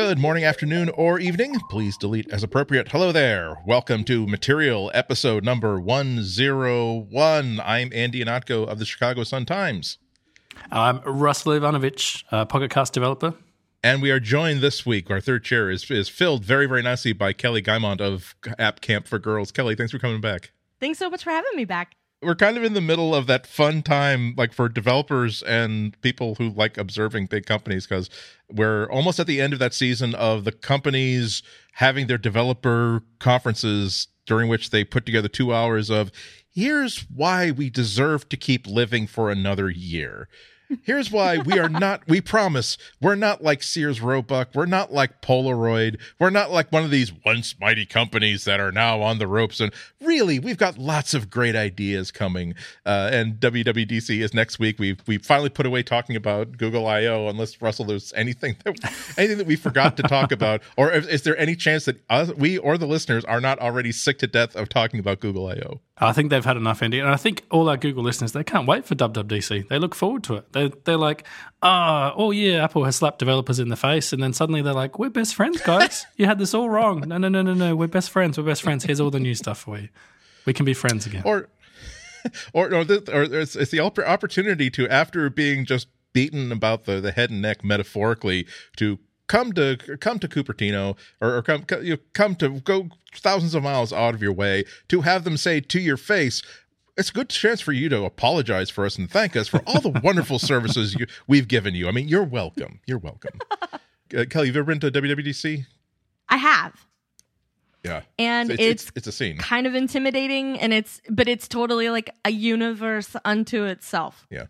Good morning, afternoon, or evening. Please delete as appropriate. Hello there. Welcome to Material episode number 101. I'm Andy Ihnatko of the Chicago Sun-Times. I'm Russell Ivanovic, uh, Pocket Cast developer. And we are joined this week. Our third chair is, is filled very, very nicely by Kelly Guimont of App Camp for Girls. Kelly, thanks for coming back. Thanks so much for having me back we're kind of in the middle of that fun time like for developers and people who like observing big companies because we're almost at the end of that season of the companies having their developer conferences during which they put together two hours of here's why we deserve to keep living for another year Here's why we are not, we promise, we're not like Sears Roebuck. We're not like Polaroid. We're not like one of these once mighty companies that are now on the ropes. And really, we've got lots of great ideas coming. Uh, and WWDC is next week. We've, we finally put away talking about Google I.O. unless Russell, there's anything that, anything that we forgot to talk about. Or is, there any chance that us, we or the listeners are not already sick to death of talking about Google I.O.? I think they've had enough, Andy. And I think all our Google listeners, they can't wait for WWDC. They look forward to it. They, they're like, oh, oh, yeah, Apple has slapped developers in the face. And then suddenly they're like, we're best friends, guys. you had this all wrong. No, no, no, no, no. We're best friends. We're best friends. Here's all the new stuff for you. We can be friends again. Or, or, or, the, or it's, it's the opportunity to, after being just beaten about the, the head and neck metaphorically, to come to come to Cupertino or, or come you know, come to go thousands of miles out of your way to have them say to your face it's a good chance for you to apologize for us and thank us for all the wonderful services you, we've given you. I mean, you're welcome. You're welcome. Uh, Kelly, you've ever been to WWDC? I have. Yeah. And it's, it's, it's, it's a scene. Kind of intimidating and it's but it's totally like a universe unto itself. Yeah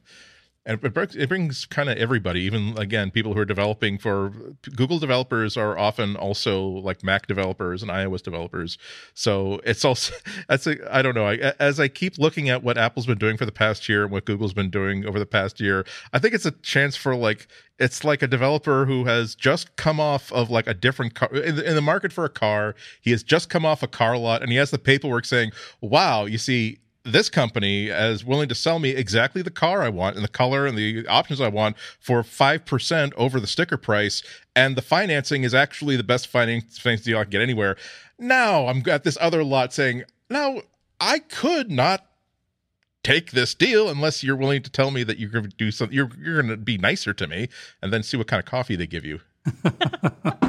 and it brings kind of everybody even again people who are developing for google developers are often also like mac developers and ios developers. So it's also that's a, i don't know I, as i keep looking at what apple's been doing for the past year and what google's been doing over the past year i think it's a chance for like it's like a developer who has just come off of like a different car in the, in the market for a car he has just come off a car lot and he has the paperwork saying wow you see this company is willing to sell me exactly the car I want and the color and the options I want for 5% over the sticker price. And the financing is actually the best finance deal I can get anywhere. Now I'm at this other lot saying, now I could not take this deal unless you're willing to tell me that you're going to do something, you're, you're going to be nicer to me and then see what kind of coffee they give you.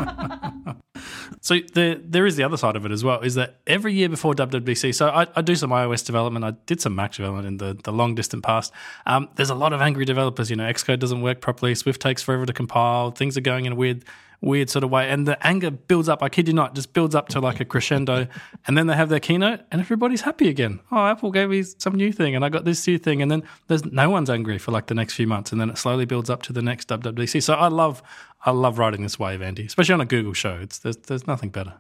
So the, there is the other side of it as well, is that every year before WWDC, so I, I do some iOS development, I did some Mac development in the, the long distant past. Um, there's a lot of angry developers, you know, Xcode doesn't work properly, Swift takes forever to compile, things are going in weird weird sort of way. And the anger builds up, I kid you not, just builds up to like a crescendo. and then they have their keynote and everybody's happy again. Oh, Apple gave me some new thing and I got this new thing. And then there's no one's angry for like the next few months. And then it slowly builds up to the next WWDC. So I love, I love riding this wave, Andy, especially on a Google show. It's, there's, there's nothing better.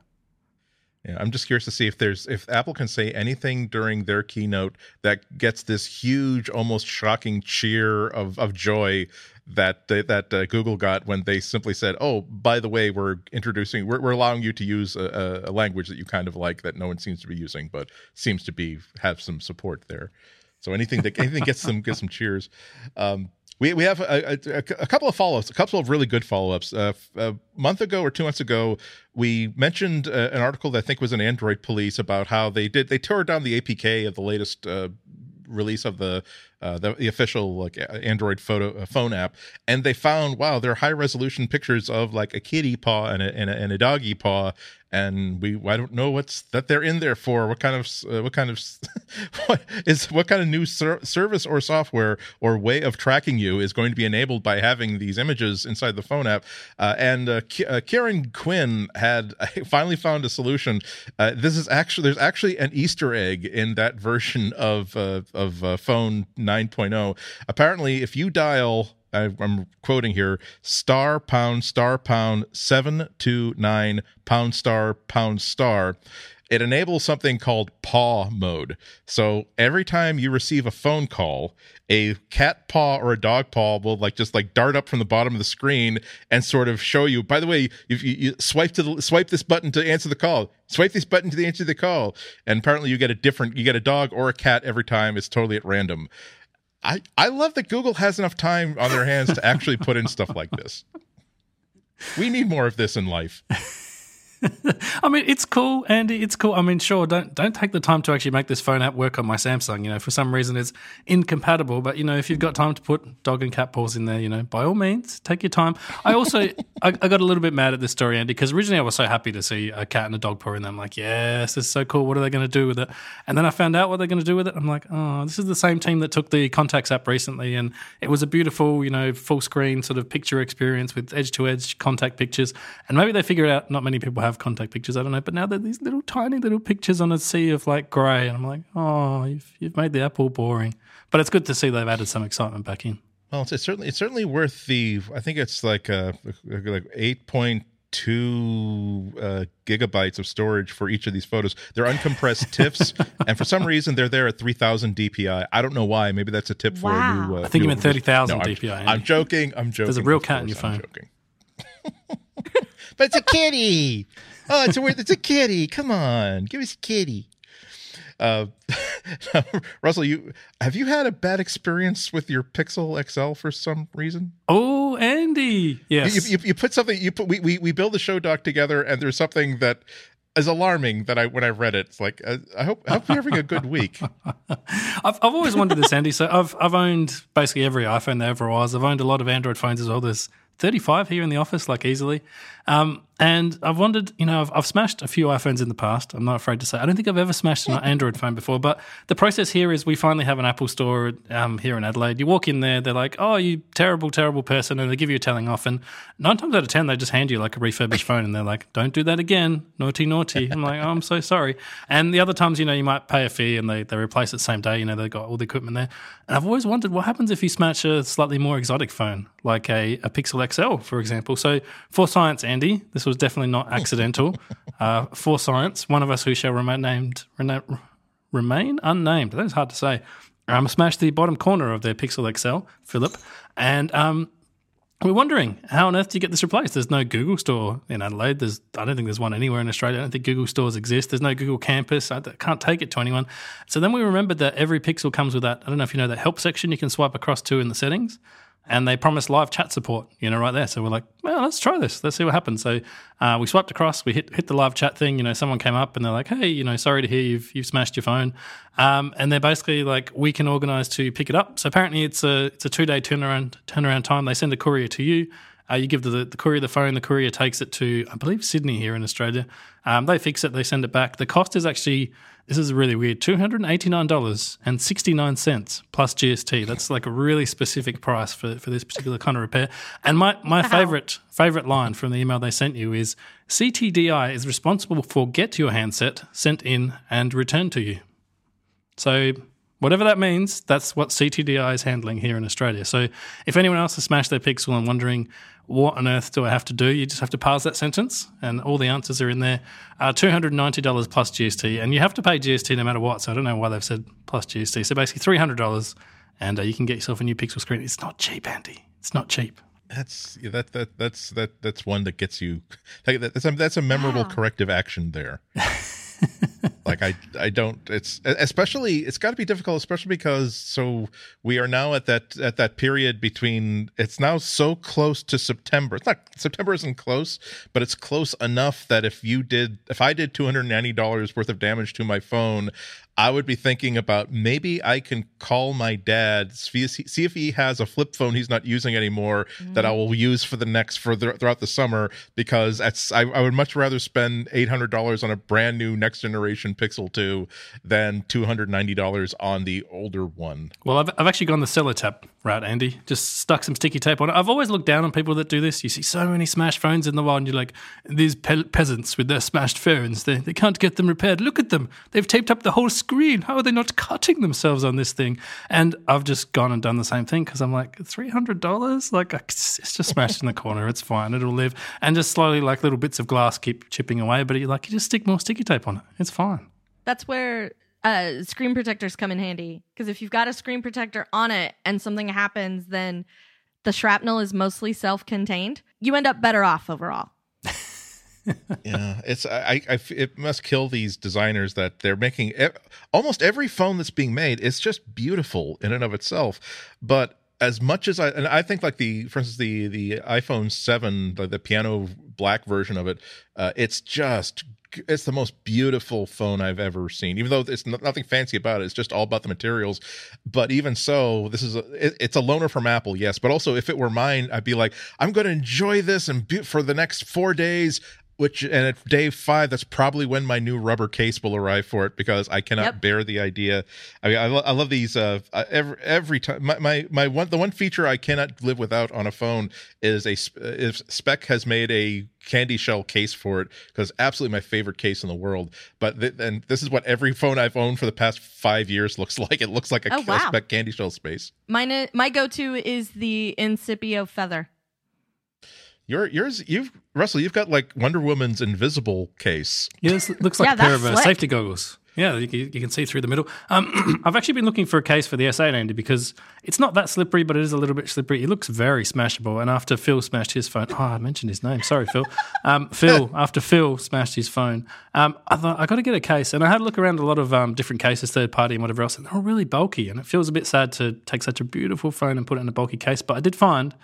Yeah, I'm just curious to see if there's if Apple can say anything during their keynote that gets this huge, almost shocking cheer of of joy that that uh, Google got when they simply said, "Oh, by the way, we're introducing, we're, we're allowing you to use a, a, language that you kind of like that no one seems to be using, but seems to be have some support there." So anything that anything gets some gets some cheers. Um, we we have a, a, a couple of follow ups, a couple of really good follow ups. Uh, a month ago or two months ago, we mentioned uh, an article that I think was an Android police about how they did they tore down the APK of the latest uh, release of the uh, the, the, official like Android photo uh, phone app, and they found wow, there are high resolution pictures of like a kitty paw and a, and a, and a doggy paw, and we I don't know what's that they're in there for. What kind of uh, what kind of what is what kind of new ser- service or software or way of tracking you is going to be enabled by having these images inside the phone app? Uh, and uh, K- uh, Kieran Quinn had finally found a solution. Uh, this is actually there's actually an Easter egg in that version of uh, of phone 9.0. Apparently, if you dial I'm quoting here star pound star pound 729 pound star pound star it enables something called paw mode. So every time you receive a phone call, a cat paw or a dog paw will like just like dart up from the bottom of the screen and sort of show you. By the way, if you, you swipe to the, swipe this button to answer the call, swipe this button to the answer the call, and apparently you get a different you get a dog or a cat every time. It's totally at random. I, I love that Google has enough time on their hands to actually put in stuff like this. We need more of this in life. I mean, it's cool, Andy. It's cool. I mean, sure, don't don't take the time to actually make this phone app work on my Samsung. You know, for some reason it's incompatible. But you know, if you've got time to put dog and cat paws in there, you know, by all means, take your time. I also I, I, got a little bit mad at this story, Andy, because originally I was so happy to see a cat and a dog paw in there. I'm like, yes, this is so cool. What are they going to do with it? And then I found out what they're going to do with it. I'm like, oh, this is the same team that took the Contacts app recently, and it was a beautiful, you know, full screen sort of picture experience with edge to edge contact pictures. And maybe they figured out not many people have contact pictures. I don't know, but now they're these little tiny little pictures on a sea of like grey, and I'm like, oh, you've you've made the app all boring. But it's good to see they've added some excitement back in. Well, it's, it's certainly it's certainly worth the. I think it's like uh like eight point two uh, gigabytes of storage for each of these photos. They're uncompressed TIFFs, and for some reason they're there at three thousand DPI. I don't know why. Maybe that's a tip for Wow. a new. Uh, I think you meant thirty thousand No, I'm- DPI. I'm, joking. I'm joking. There's a real of cat in your course, I'm phone. but it's a kitty. Oh, it's a weird. It's a kitty. Come on, give us a kitty. Uh, Russell, you have you had a bad experience with your Pixel XL for some reason? oh, Andy, yes. You, you, you put something. You put we, we we build the show doc together, and there's something that is alarming that I when I read it. It's like uh, I hope I hope you're having a good week. I've, I've always wondered this, Andy. So I've I've owned basically every iPhone there ever was. I've owned a lot of Android phones as well. There's 35 here in the office, like easily. Um, and I've wondered, you know, I've, I've smashed a few iPhones in the past. I'm not afraid to say. I don't think I've ever smashed an Android phone before. But the process here is we finally have an Apple store um, here in Adelaide. You walk in there, they're like, "Oh, you terrible, terrible person," and they give you a telling off. And nine times out of ten, they just hand you like a refurbished phone, and they're like, "Don't do that again, naughty, naughty." I'm like, oh, "I'm so sorry." And the other times, you know, you might pay a fee and they they replace it same day. You know, they've got all the equipment there. And I've always wondered what happens if you smash a slightly more exotic phone, like a, a Pixel XL, for example. So for science, Andy, this was definitely not accidental. uh, for science, one of us who shall remain named rena- remain unnamed. That's hard to say. Um, smashed the bottom corner of their Pixel XL, Philip, and um, we're wondering how on earth do you get this replaced? There's no Google store in Adelaide. There's I don't think there's one anywhere in Australia. I don't think Google stores exist. There's no Google campus. I can't take it to anyone. So then we remembered that every Pixel comes with that. I don't know if you know that help section you can swipe across to in the settings. And they promised live chat support, you know, right there. So we're like, well, let's try this. Let's see what happens. So uh, we swiped across. We hit hit the live chat thing. You know, someone came up and they're like, hey, you know, sorry to hear you've you've smashed your phone. Um, and they're basically like, we can organise to pick it up. So apparently, it's a it's a two day turnaround turnaround time. They send a courier to you. Uh, you give the, the courier the phone. The courier takes it to, I believe, Sydney here in Australia. Um, they fix it. They send it back. The cost is actually this is really weird two hundred and eighty nine dollars and sixty nine cents plus GST. That's like a really specific price for, for this particular kind of repair. And my my favorite favorite line from the email they sent you is CTDI is responsible for get your handset sent in and returned to you. So whatever that means, that's what CTDI is handling here in Australia. So if anyone else has smashed their Pixel and wondering what on earth do I have to do, you just have to parse that sentence, and all the answers are in there. Uh, Two hundred ninety dollars plus GST, and you have to pay GST no matter what. So I don't know why they've said plus GST. So basically three hundred dollars, and uh, you can get yourself a new Pixel screen. It's not cheap, Andy. It's not cheap. That's yeah, that that that's that that's one that gets you. Like, that's a, that's a memorable corrective action there. like I I don't. It's especially it's got to be difficult, especially because so we are now at that at that period between. It's now so close to September. It's not September isn't close, but it's close enough that if you did if I did two hundred ninety dollars worth of damage to my phone. I would be thinking about maybe I can call my dad, see if he has a flip phone he's not using anymore that I mm. will use for the next for the, throughout the summer because that's I, I would much rather spend eight hundred dollars on a brand new next generation Pixel two than two hundred ninety dollars on the older one. Well, I've, I've actually gone the Sellotape route, Andy. Just stuck some sticky tape on it. I've always looked down on people that do this. You see so many smashed phones in the world, and you're like, these pe- peasants with their smashed phones, they, they can't get them repaired. Look at them. They've taped up the whole screen. How are they not cutting themselves on this thing? And I've just gone and done the same thing because I'm like, $300? Like, it's just smashed in the corner. It's fine. It'll live. And just slowly, like little bits of glass keep chipping away. But you're like, you just stick more sticky tape on it. It's fine. That's where uh, screen protectors come in handy. Because if you've got a screen protector on it and something happens, then the shrapnel is mostly self contained. You end up better off overall. Yeah it's I, I it must kill these designers that they're making almost every phone that's being made is just beautiful in and of itself but as much as I and I think like the for instance the the iPhone seven the, the piano black version of it, uh, it's just it's the most beautiful phone I've ever seen. Even though it's nothing fancy about it, it's just all about the materials. But even so, this is a, it, it's a loaner from Apple, yes. But also, if it were mine, I'd be like, I'm going to enjoy this and be, for the next four days which and at day five that's probably when my new rubber case will arrive for it because i cannot yep. bear the idea. I mean i, lo- I love these uh every every time my, my my one the one feature i cannot live without on a phone is a if Speck has made a candy shell case for it because absolutely my favorite case in the world. But th- and this is what every phone i've owned for the past five years looks like. It looks like a, oh, wow. Speck candy shell space. Mine my go-to is the incipio feather your yours, you've Russell, you've got like Wonder Woman's invisible case. Yeah, this looks like yeah, a pair of uh, safety goggles. Yeah, you, you, can see through the middle. Um, I've actually been looking for a case for the S8 Andy because it's not that slippery, but it is a little bit slippery. It looks very smashable. And after Phil smashed his phone, oh, I mentioned his name. Sorry, Phil. Um, Phil, after Phil smashed his phone, um, I thought I got to get a case. And I had a look around a lot of um, different cases, third party and whatever else, and they're all really bulky. And it feels a bit sad to take such a beautiful phone and put it in a bulky case. But I did find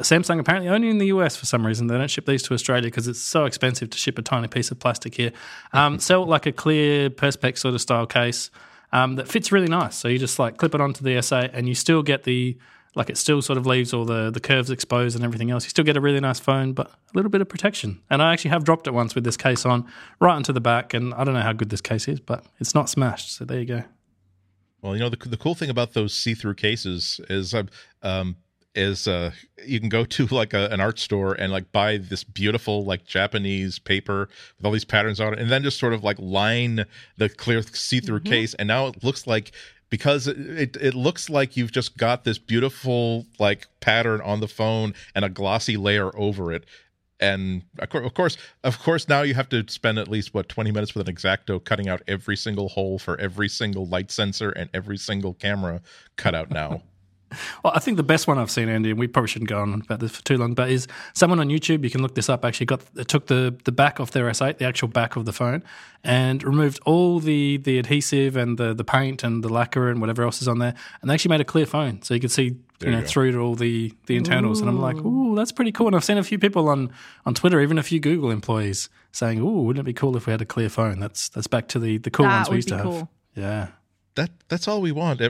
Samsung apparently only in the US for some reason. They don't ship these to Australia because it's so expensive to ship a tiny piece of plastic here. Um, sell like a clear Perspex sort of style case um, that fits really nice. So you just like clip it onto the S8 and you still get the like it still sort of leaves all the the curves exposed and everything else. You still get a really nice phone, but a little bit of protection. And I actually have dropped it once with this case on right into the back, and I don't know how good this case is, but it's not smashed. So there you go. Well, you know the the cool thing about those see through cases is I've um, is uh you can go to like a, an art store and like buy this beautiful like japanese paper with all these patterns on it and then just sort of like line the clear see-through mm-hmm. case. And now it looks like because it, it looks like you've just got this beautiful like pattern on the phone and a glossy layer over it. And of course of course now you have to spend at least what 20 minutes with an X-Acto cutting out every single hole for every single light sensor and every single camera cut out now Well, I think the best one I've seen, Andy, and we probably shouldn't go on about this for too long, but is someone on YouTube. You can look this up. Actually, got took the the back off their S8, the actual back of the phone, and removed all the the adhesive and the the paint and the lacquer and whatever else is on there, and they actually made a clear phone, so you could see you know through to all the the internals. Ooh. And I'm like, ooh, that's pretty cool. And I've seen a few people on on Twitter, even a few Google employees, saying, ooh, wouldn't it be cool if we had a clear phone? That's that's back to the the cool that ones we used to cool. have. Yeah, that that's all we want.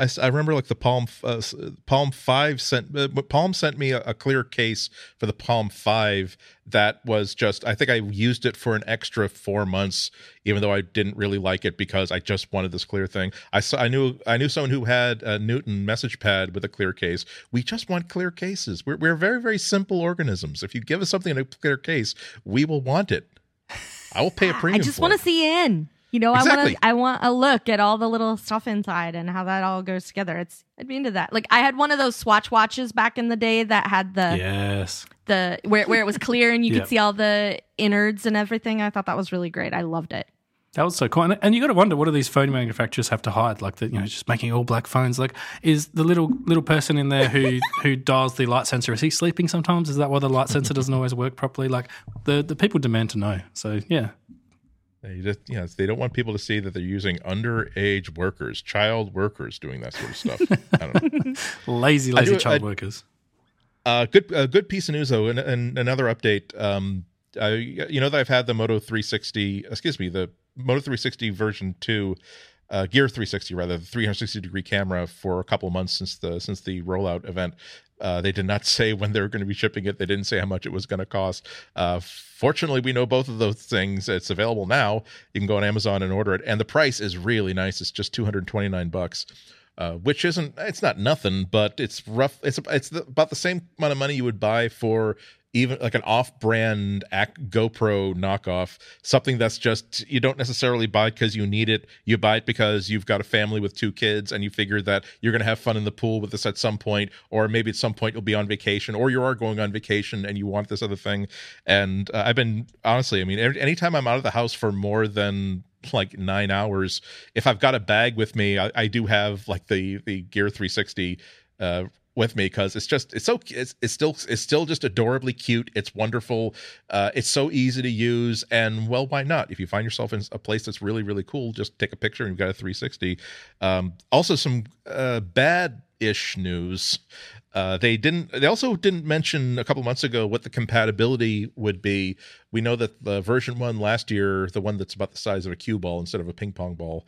I, I remember like the Palm uh, Palm Five sent uh, Palm sent me a, a, clear case for the Palm Five that was just I think I used it for an extra four months even though I didn't really like it because I just wanted this clear thing. I saw I knew I knew someone who had a Newton MessagePad with a clear case. We just want clear cases. We're we're very very simple organisms. If you give us something in a clear case, we will want it. I will pay a premium. I just want to see in. You know, exactly. I want I want a look at all the little stuff inside and how that all goes together. It's I'd be into that. Like I had one of those Swatch watches back in the day that had the yes the where where it was clear and you yep. could see all the innards and everything. I thought that was really great. I loved it. That was so cool. And, you got to wonder what do these phone manufacturers have to hide? Like, that, you know, just making all black phones. Like, is the little little person in there who who dials the light sensor? Is he sleeping sometimes? Is that why the light sensor doesn't always work properly? Like, the the people demand to know. So yeah, they just, you know, they don't want people to see that they're using underage workers, child workers, doing that sort of stuff. lazy, lazy do, child I, workers. Uh, good, a good piece of news though, and, and another update. Um, I, you know that I've had the Moto 360, excuse me, the Moto 360 version two, uh, Gear 360 rather, the 360 degree camera for a couple months since the since the rollout event. Uh, they did not say when they were going to be shipping it. They didn't say how much it was going to cost. Uh, fortunately, we know both of those things. It's available now. You can go on Amazon and order it, and the price is really nice. It's just two hundred twenty nine bucks. Uh, which isn't it's not nothing, but it's rough. It's it's the, about the same amount of money you would buy for even like an off-brand GoPro knockoff, something that's just you don't necessarily buy it because you need it. You buy it because you've got a family with two kids and you figure that you're going to have fun in the pool with this at some point, or maybe at some point you'll be on vacation, or you are going on vacation and you want this other thing. And uh, I've been honestly, I mean, anytime I'm out of the house for more than like nine hours, if I've got a bag with me, I, I do have like the the Gear 360 uh, with me because it's just it's so it's, it's still it's still just adorably cute it's wonderful uh, it's so easy to use and well why not if you find yourself in a place that's really really cool just take a picture and you've got a 360 um, also some uh, bad ish news. Uh, they didn't. They also didn't mention a couple months ago what the compatibility would be. We know that the version one last year, the one that's about the size of a cue ball instead of a ping pong ball,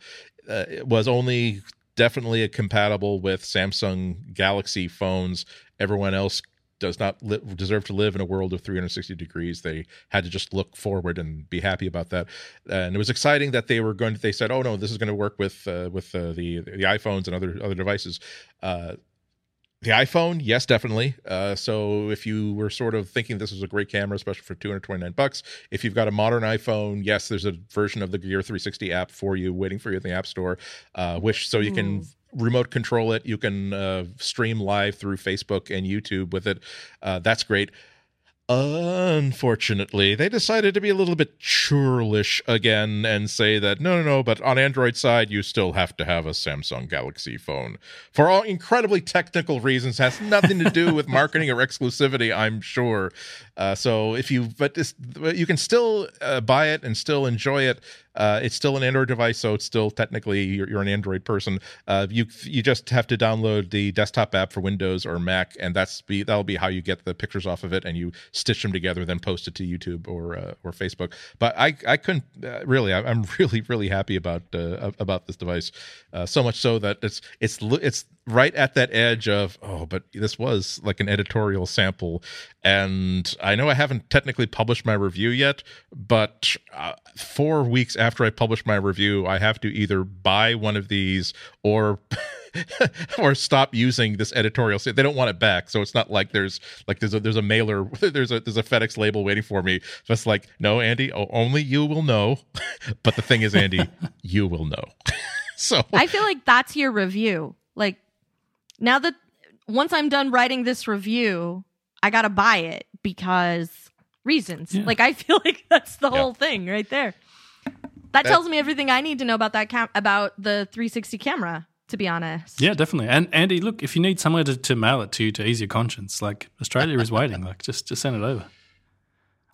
uh, was only definitely compatible with Samsung Galaxy phones. Everyone else does not li- deserve to live in a world of 360 degrees. They had to just look forward and be happy about that. And it was exciting that they were going. To, they said, "Oh no, this is going to work with uh, with uh, the the iPhones and other other devices." The iPhone, yes, definitely. Uh, so if you were sort of thinking this is a great camera, especially for 229 bucks, if you've got a modern iPhone, yes, there's a version of the Gear 360 app for you, waiting for you in the App Store, uh, which so you can remote control it. You can uh, stream live through Facebook and YouTube with it. Uh, that's great. Unfortunately, they decided to be a little bit churlish again and say that no, no, no, but on Android side, you still have to have a Samsung Galaxy phone for all incredibly technical reasons. Has nothing to do with marketing or exclusivity, I'm sure. Uh, so if you, but this, you can still uh, buy it and still enjoy it. Uh, it's still an Android device, so it's still technically you're, you're an Android person. Uh, you you just have to download the desktop app for Windows or Mac, and that's be that'll be how you get the pictures off of it, and you stitch them together, then post it to YouTube or uh, or Facebook. But I I couldn't uh, really. I, am really really happy about uh, about this device, uh, so much so that it's it's it's right at that edge of oh, but this was like an editorial sample, and I know I haven't technically published my review yet, but four weeks after I publish my review, I have to either buy one of these or or stop using this editorial. So They don't want it back, so it's not like there's like there's a there's a mailer there's a there's a FedEx label waiting for me. Just like no, Andy, only you will know. but the thing is, Andy, you will know. so I feel like that's your review. Like now that once I'm done writing this review, I gotta buy it because reasons. Yeah. Like I feel like that's the yeah. whole thing right there. That, tells me everything I need to know about that cam- about the 360 camera. To be honest, yeah, definitely. And Andy, look, if you need somewhere to, to mail it to to ease your conscience, like Australia is waiting. Like just just send it over.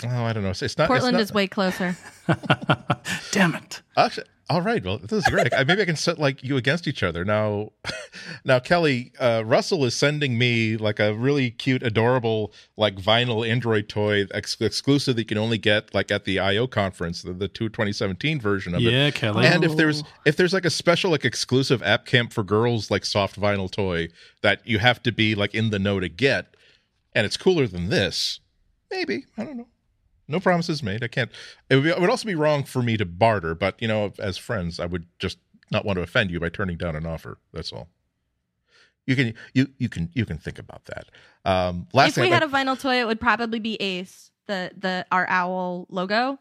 Oh, I don't know. It's not. Portland it's not, is way closer. Damn it! Actually, all right. Well, this is great. I, Maybe I can set like you against each other now. Now, Kelly uh, Russell is sending me like a really cute, adorable, like vinyl Android toy ex- exclusive that you can only get like at the I/O conference, the, the 2017 version of yeah, it. Yeah, Kelly. And if there's if there's like a special like exclusive app camp for girls like soft vinyl toy that you have to be like in the know to get, and it's cooler than this, maybe I don't know. No promises made. I can't. It would, be, it would also be wrong for me to barter, but you know, as friends, I would just not want to offend you by turning down an offer. That's all. You can you you can you can think about that. Um, last if we had a vinyl toy, it would probably be Ace, the the our owl logo.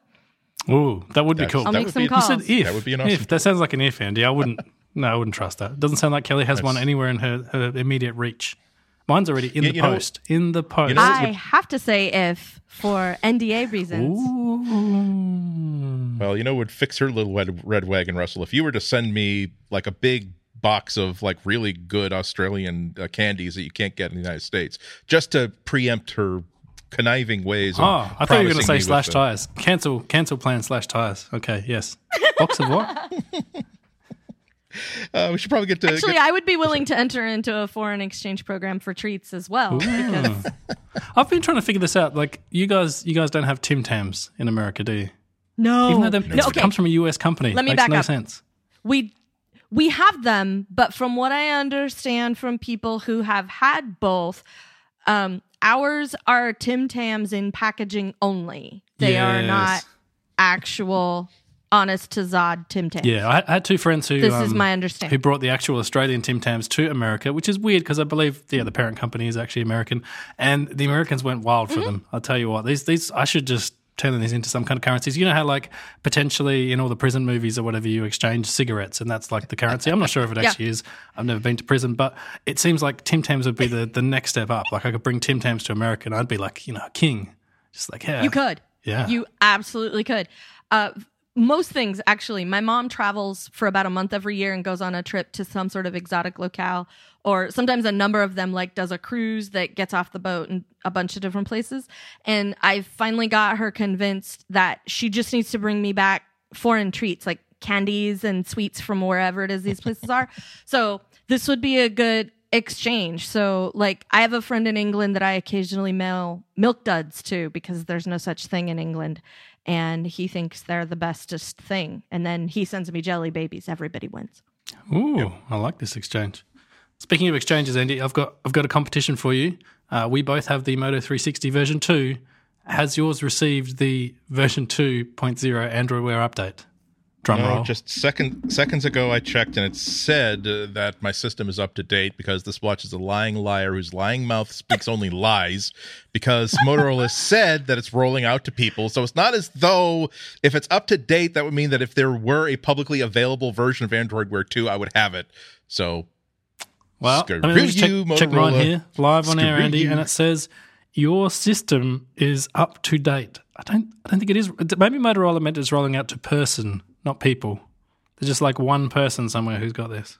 Ooh, that would be cool. I'll that make some be, calls. You said if. That would be an awesome if. That sounds like an if, Andy. I wouldn't. no, I wouldn't trust that. It doesn't sound like Kelly has That's, one anywhere in her, her immediate reach. Mine's already in you, the post. Know, in the post. You know, I would, have to say if for NDA reasons. Ooh. Well, you know, would fix her little red, red wagon, Russell. If you were to send me like a big box of like really good Australian uh, candies that you can't get in the United States, just to preempt her conniving ways. Oh, I thought you were going to say slash tires. Cancel, cancel plan slash tires. Okay, yes. Box of what? Uh, we should probably get to. Actually, get, I would be willing to enter into a foreign exchange program for treats as well. Because... I've been trying to figure this out. Like, you guys, you guys don't have Tim Tams in America, do you? No, even though no, okay. it comes from a U.S. company. Let me Makes back no up. sense. We we have them, but from what I understand from people who have had both, um, ours are Tim Tams in packaging only. They yes. are not actual honest to Zod Tim Tams. Yeah, I, had two friends who this um, is my understanding who brought the actual Australian Tim Tams to America, which is weird because I believe yeah the parent company is actually American, and the Americans went wild for mm-hmm. them. I'll tell you what, these these I should just turn these into some kind of currencies. You know how like potentially in all the prison movies or whatever you exchange cigarettes and that's like the currency. I'm not sure if it actually yeah. is. I've never been to prison, but it seems like Tim Tams would be the the next step up. Like I could bring Tim Tams to America and I'd be like you know king, just like yeah, you could, yeah, you absolutely could. Uh, most things actually my mom travels for about a month every year and goes on a trip to some sort of exotic locale or sometimes a number of them like does a cruise that gets off the boat in a bunch of different places and i finally got her convinced that she just needs to bring me back foreign treats like candies and sweets from wherever it is these places are so this would be a good exchange. So, like, I have a friend in England that I occasionally mail milk duds to because there's no such thing in England. And he thinks they're the bestest thing. And then he sends me jelly babies. Everybody wins. Ooh, I like this exchange. Speaking of exchanges, Andy, I've got I've got a competition for you. Uh, we both have the Moto 360 version 2. Has yours received the version 2.0 Android Wear update? Drum No, roll. just second seconds ago, I checked and it said uh, that my system is up to date because this watch is a lying liar whose lying mouth speaks only lies. Because Motorola said that it's rolling out to people, so it's not as though if it's up to date, that would mean that if there were a publicly available version of Android Wear 2, I would have it. So Well, I mean, just check, you, check mine here live on air, Andy, you. and it says your system is up to date. I don't, I don't think it is. Maybe Motorola meant it's rolling out to person, not people. There's just like one person somewhere who's got this.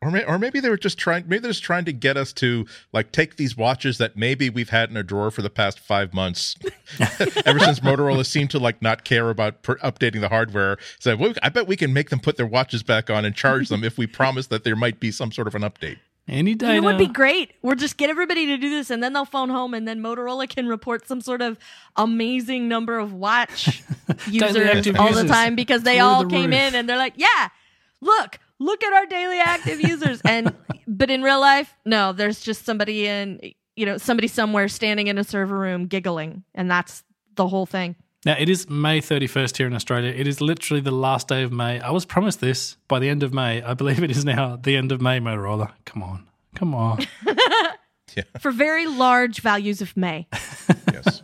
Or, may, or maybe they were just trying. Maybe they're just trying to get us to like take these watches that maybe we've had in a drawer for the past five months, ever since Motorola seemed to like not care about per- updating the hardware. So well, I bet we can make them put their watches back on and charge them if we promise that there might be some sort of an update. Any It would be great. We'll just get everybody to do this and then they'll phone home and then Motorola can report some sort of amazing number of watch users active all the time because they all the came roof. in and they're like, yeah, look, look at our daily active users. And, but in real life, no, there's just somebody in, you know, somebody somewhere standing in a server room giggling. And that's the whole thing. Now, it is May 31st here in Australia. It is literally the last day of May. I was promised this by the end of May. I believe it is now the end of May, Motorola. Come on. Come on. yeah. For very large values of May. Yes,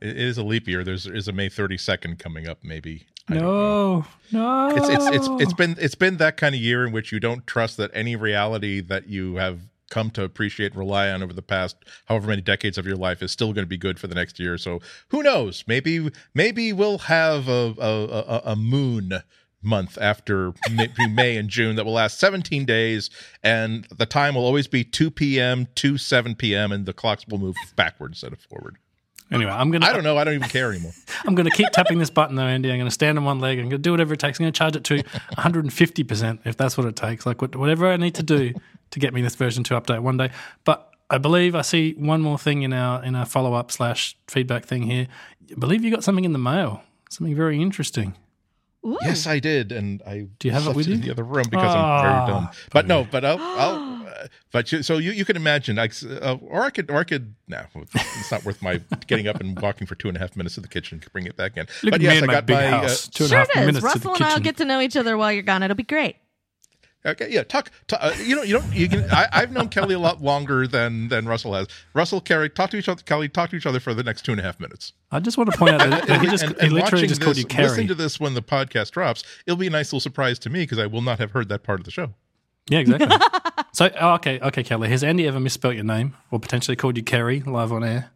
it is a leap year. There's is a May 32nd coming up. Maybe I. No. No. It's it's it's it's been it's been that kind of year in which you don't trust that any reality that you have come to appreciate and rely on over the past however many decades of your life is still going to be good for the next year. So who knows? Maybe maybe we'll have a a, a, a moon month after May, May and June that will last 17 days and the time will always be 2 p.m. to 7 p.m. and the clocks will move backwards instead of forward. Anyway, I'm gonna I don't know. I don't even care anymore. I'm gonna keep tapping this button though, Andy. I'm gonna stand on one leg. I'm gonna do whatever it takes. I'm gonna charge it to 150 percent if that's what it takes. Like whatever I need to do to get me this version two update one day. But I believe I see one more thing in our in our follow up slash feedback thing here. I believe you got something in the mail. Something very interesting. Ooh. Yes, I did, and I Do you have it left with in you? the other room because I'm Ah, very dumb. But no, but I'll, I'll uh, but you, so you, you can imagine, I, uh, or I could, or I could. No, it's not worth my getting up and walking for two and a half minutes to the kitchen, to bring it back in. Look but at yes, I got big my. Uh. Two and a Sure half it is. minutes to Russell the and kitchen. I'll get to know each other while you're gone. It'll be great. Okay, yeah, talk. talk uh, you know, you don't. You can. I, I've known Kelly a lot longer than than Russell has. Russell, Kelly, talk to each other. Kelly, talk to each other for the next two and a half minutes. I just want to point out that that he just and, he and literally watching just called this, you Carrie. Listen to this when the podcast drops. It'll be a nice little surprise to me because I will not have heard that part of the show. Yeah, exactly. so, oh, okay, okay, Kelly. Has Andy ever misspelt your name or potentially called you Kerry live on air?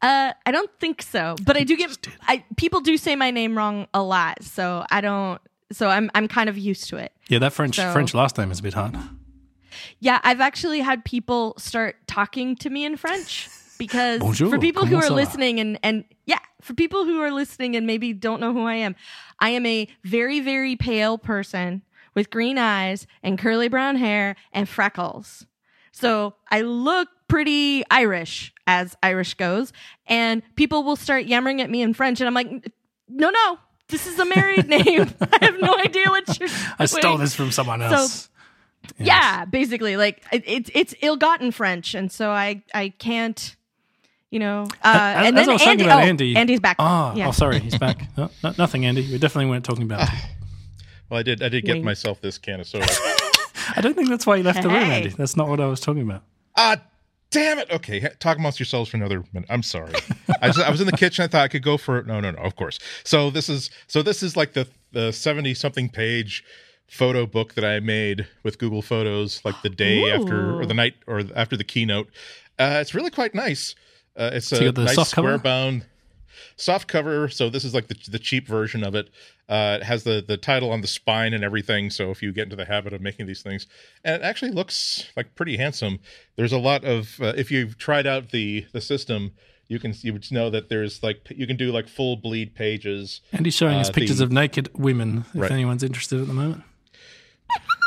Uh, I don't think so, but I do get. I people do say my name wrong a lot, so I don't. So I'm I'm kind of used to it. Yeah, that French So- French last name is a bit hard. Yeah, I've actually had people start talking to me in French because Bonjour, for people who are listening and and yeah, for people who are listening and maybe don't know who I am, I am a very very pale person with green eyes and curly brown hair and freckles. So I look pretty Irish as Irish goes, and people will start yammering at me in French, and I'm like, no, no, this is a married name. I have no idea what you're. I stole doing." this from someone else. Yeah, basically, like it, it's it's ill-gotten French, and so I I can't, you know. Uh, As- and as then I was Andy, about oh, Andy- Andy's back. Oh, yeah. oh, sorry, he's back. No, no, nothing, Andy. We definitely weren't talking about. it. Well, I did. I did get Wink. myself this can of soda. I don't think that's why you left the room, Andy. That's not what I was talking about. Ah, damn it. Okay, talk amongst yourselves for another minute. I'm sorry. I, just, I was in the kitchen. I thought I could go for no, no, no. Of course. So this is so this is like the the seventy something page photo book that I made with Google Photos, like the day after or the night or after the keynote. Uh, it's really quite nice. Uh, it's you a nice square bound soft cover. So this is like the the cheap version of it. Uh, it has the the title on the spine and everything. So if you get into the habit of making these things, and it actually looks like pretty handsome. There's a lot of uh, if you've tried out the the system, you can you would know that there's like you can do like full bleed pages. And he's showing us Uh, pictures the- of naked women, if Right. anyone's interested at the moment.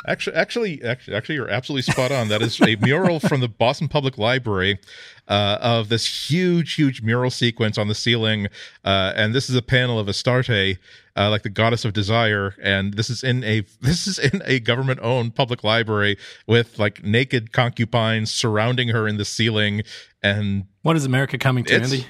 Actually, actually, actually, actually, you're absolutely spot on. That is a mural from the Boston Public Library uh, of this huge, huge mural sequence on the ceiling, uh, and this is a panel of Astarte, uh, like the goddess of desire, and this is in a this is in a government-owned public library with like naked concubines surrounding her in the ceiling, and What is America coming to, Andy?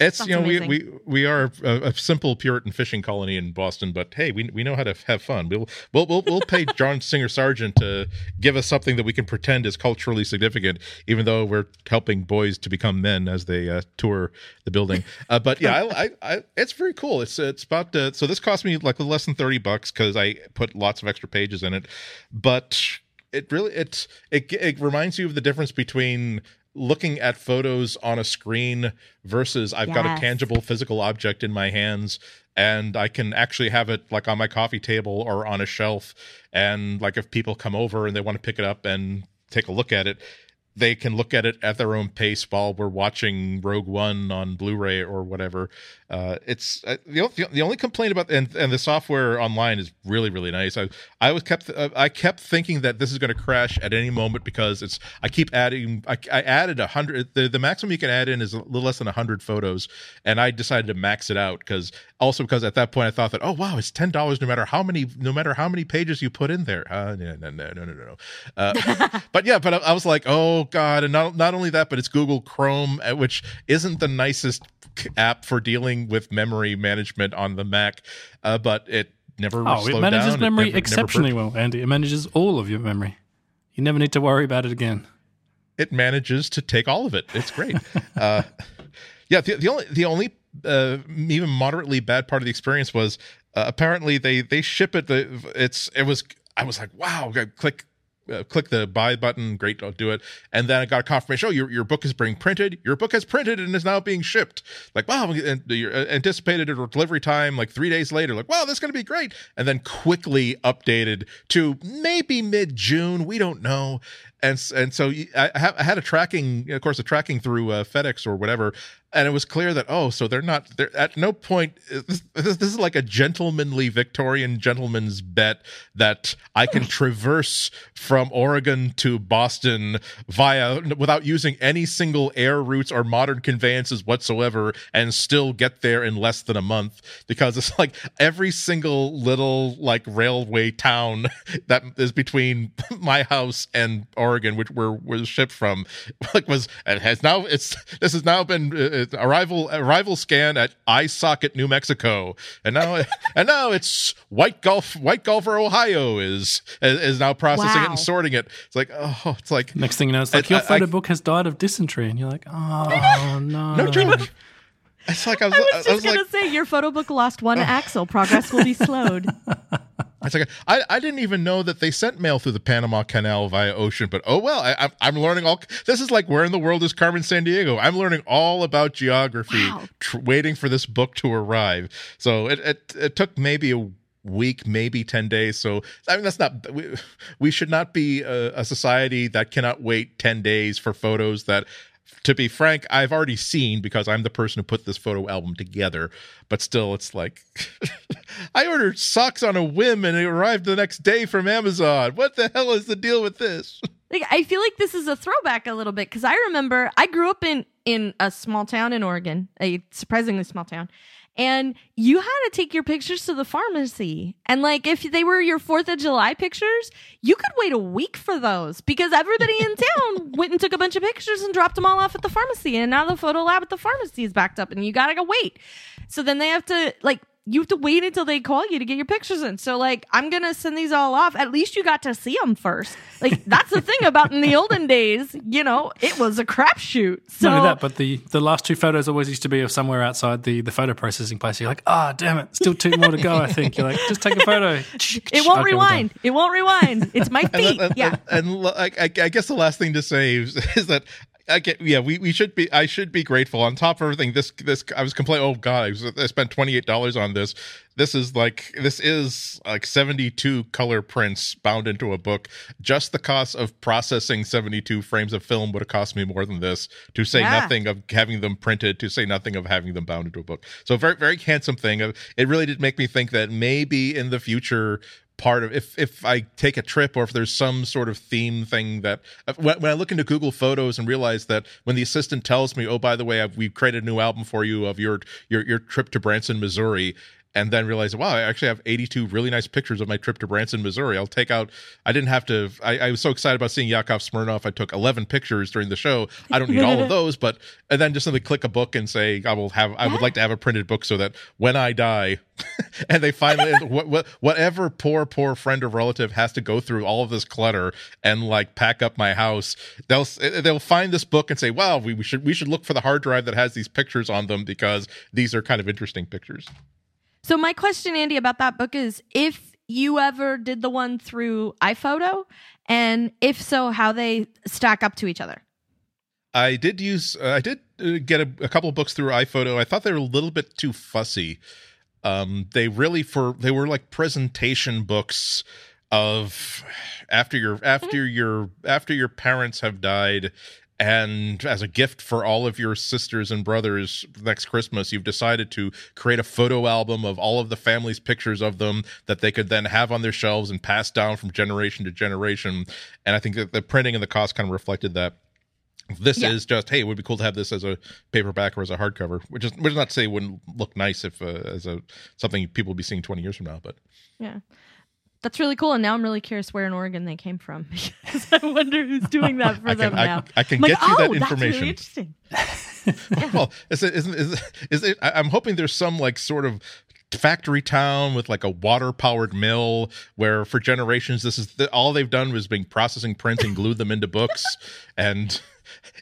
It's That's you know we, amazing. we we are a, a simple Puritan fishing colony in Boston, but hey, we we know how to have fun. We'll we'll we'll, we'll pay John Singer Sargent to give us something that we can pretend is culturally significant, even though we're helping boys to become men as they uh, tour the building. Uh, but yeah, I, I, I it's very cool. It's it's about uh, so this cost me like less than thirty bucks because I put lots of extra pages in it, but it really it it it reminds you of the difference between looking at photos on a screen versus I've got a tangible physical object in my hands and I can actually have it like on my coffee table or on a shelf. And like if people come over and they want to pick it up and take a look at it they can look at it at their own pace while we're watching Rogue One on Blu-ray or whatever. Uh, it's uh, the, the only complaint about and and the software online is really really nice. I I was kept uh, I kept thinking that this is going to crash at any moment because it's I keep adding I, I added a hundred the the maximum you can add in is a little less than hundred photos and I decided to max it out because also because at that point I thought that oh wow it's ten dollars no matter how many no matter how many pages you put in there. Uh, no no no no no no. no. Uh, but yeah, but I, I was like, oh god, and not not only that, but it's Google Chrome, uh, which isn't the nicest app for dealing with memory management on the Mac, uh, but it never Oh, it manages down. memory never- never exceptionally broke. well, Andy. It manages all of your memory. You never need to worry about it again. It manages to take all of it. It's great. uh, yeah, the, the only the only uh, even moderately bad part of the experience was uh, apparently they they ship it. The it's it was I was like wow, click. Uh, click the buy button. Great, I'll do it. And then I got a confirmation. Oh, your your book is being printed. Your book has printed and is now being shipped. Like wow, and your uh, anticipated delivery time like three days later. Like wow, that's going to be great. And then quickly updated to maybe mid June. We don't know. And and so I, I had a tracking, of course, a tracking through uh, FedEx or whatever, and it was clear that oh, so they're not. They're at no point. This, this, is like a gentlemanly Victorian gentleman's bet that I can traverse from Oregon to Boston via without using any single air routes or modern conveyances whatsoever, and still get there in less than a month because it's like every single little like railway town that is between my house and Oregon, which where was shipped from, like was and has now it's this has now been uh, arrival arrival scan at iSocket, New Mexico, and now and now it's White Gulf White Gulfer, Ohio is is is now processing it and sorting it. It's like oh, it's like Next thing you know, it's like I- your I- photo I- book has died of dysentery, and you're like, oh no, no George. It's like I was, I was I just was gonna like, say your photo book lost one oh. axle. Progress will be slowed. It's like I, I didn't even know that they sent mail through the Panama Canal via ocean, but oh well. I, I'm I'm learning all. This is like where in the world is Carmen Sandiego? I'm learning all about geography, Wow. tr- waiting for this book to arrive. So it it, it took maybe a week, maybe ten days. So I mean that's not. We, we should not be a, a society that cannot wait ten days for photos that. To be frank, I've already seen because I'm the person who put this photo album together. But still, it's like I ordered socks on a whim and it arrived the next day from Amazon. What the hell is the deal with this? Like I feel like this is a throwback a little bit because I remember I grew up in in a small town in Oregon, a surprisingly small town, and you had to take your pictures to the pharmacy. And like if they were your Fourth of July pictures, you could wait a week for those because everybody in town went and took a bunch of pictures and dropped them all off at the pharmacy. And now the photo lab at the pharmacy is backed up, and you gotta go wait. So then they have to like you have to wait until they call you to get your pictures in. So like I'm gonna send these all off. At least you got to see them first. Like that's the thing about in the olden days. You know, it was a crapshoot. So Not only that, but the, the last two photos always used to be of somewhere outside the, the photo processing place. You're like, ah, damn it, still two more to go. I think you're like, just take a photo. it won't Okay, rewind. It won't rewind. It's my feet. and, yeah. and, and like, I, I guess the last thing to say is, is that I get, yeah, we, we should be, I should be grateful. On top of everything, this, this, I was complaining, oh God, I, was, I spent $28 on this. This is like, this is like 72 color prints bound into a book. Just the cost of processing 72 frames of film would have cost me more than this, to say Yeah. nothing of having them printed, to say nothing of having them bound into a book. So very, very handsome thing. It really did make me think that maybe in the future, part of if if I take a trip or if there's some sort of theme thing that uh, when, when I look into Google Photos and realize that when the assistant tells me, "Oh, by the way, I've, we've created a new album for you of your your your trip to Branson, Missouri," and then realize, wow, I actually have 82 really nice pictures of my trip to Branson, Missouri. I'll take out. I didn't have to. I, I was so excited about seeing Yakov Smirnoff. I took 11 pictures during the show. I don't need all of those, but and then just simply click a book and say, I will have. I would like to have a printed book so that when I die, and they finally what, what, whatever poor poor friend or relative has to go through all of this clutter and like pack up my house they'll eh, they'll find this book and say wow we, we should we should look for the hard drive that has these pictures on them because these are kind of interesting pictures So my question, Andy, about that book is if you ever did the one through iPhoto, and if so, how they stack up to each other. I did use uh, I did uh, get a, a couple of books through iPhoto. I thought they were a little bit too fussy. Um, they really for they were like presentation books of after your after your after your parents have died and as a gift for all of your sisters and brothers next christmas you've decided to create a photo album of all of the family's pictures of them that they could then have on their shelves and pass down from generation to generation and i think that the printing and the cost kind of reflected that this Yeah. is just hey it would be cool to have this as a paperback or as a hardcover which is which is not to say it wouldn't look nice if uh, as a something people would be seeing 20 years from now but Yeah. That's really cool. And now I'm really curious where in Oregon they came from because I wonder who's doing that for I them can- I- now. I can I'm like, get you that oh, That's really interesting. well, is it, isn't is, is it? I'm hoping there's some like sort of factory town with like a water powered mill where for generations this is the, all they've done was been processing prints and glued them into books and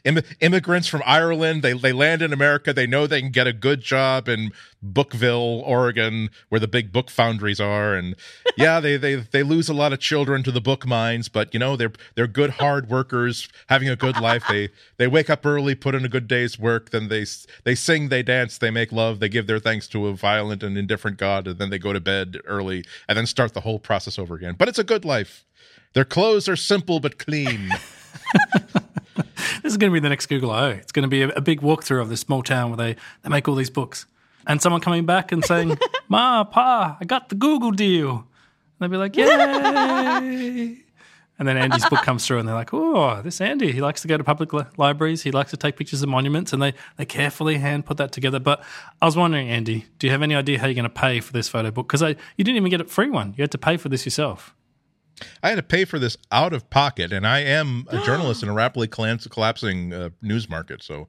Im- immigrants from Ireland they they land in America they know they can get a good job in Bookville Oregon where the big book foundries are and yeah they they they lose a lot of children to the book mines but you know they're they're good hard workers having a good life. They they wake up early put in a good day's work then they they sing they dance they make love they give their thanks to a violent and indifferent god and then they go to bed early and then start the whole process over again. But it's a good life. Their clothes are simple but clean This is going to be the next Google I/O. It's going to be a, a big walkthrough of this small town where they, they make all these books. And someone coming back and saying, Ma, Pa, I got the Google deal. And they'd be like, Yay. and then Andy's book comes through and they're like, Oh, this Andy, he likes to go to public li- libraries. He likes to take pictures of monuments. And they, they carefully hand put that together. But I was wondering, Andy, do you have any idea how you're going to pay for this photo book? Because you didn't even get a free one. You had to pay for this yourself. I had to pay for this out of pocket, and I am a journalist in a rapidly collapsing uh, news market. So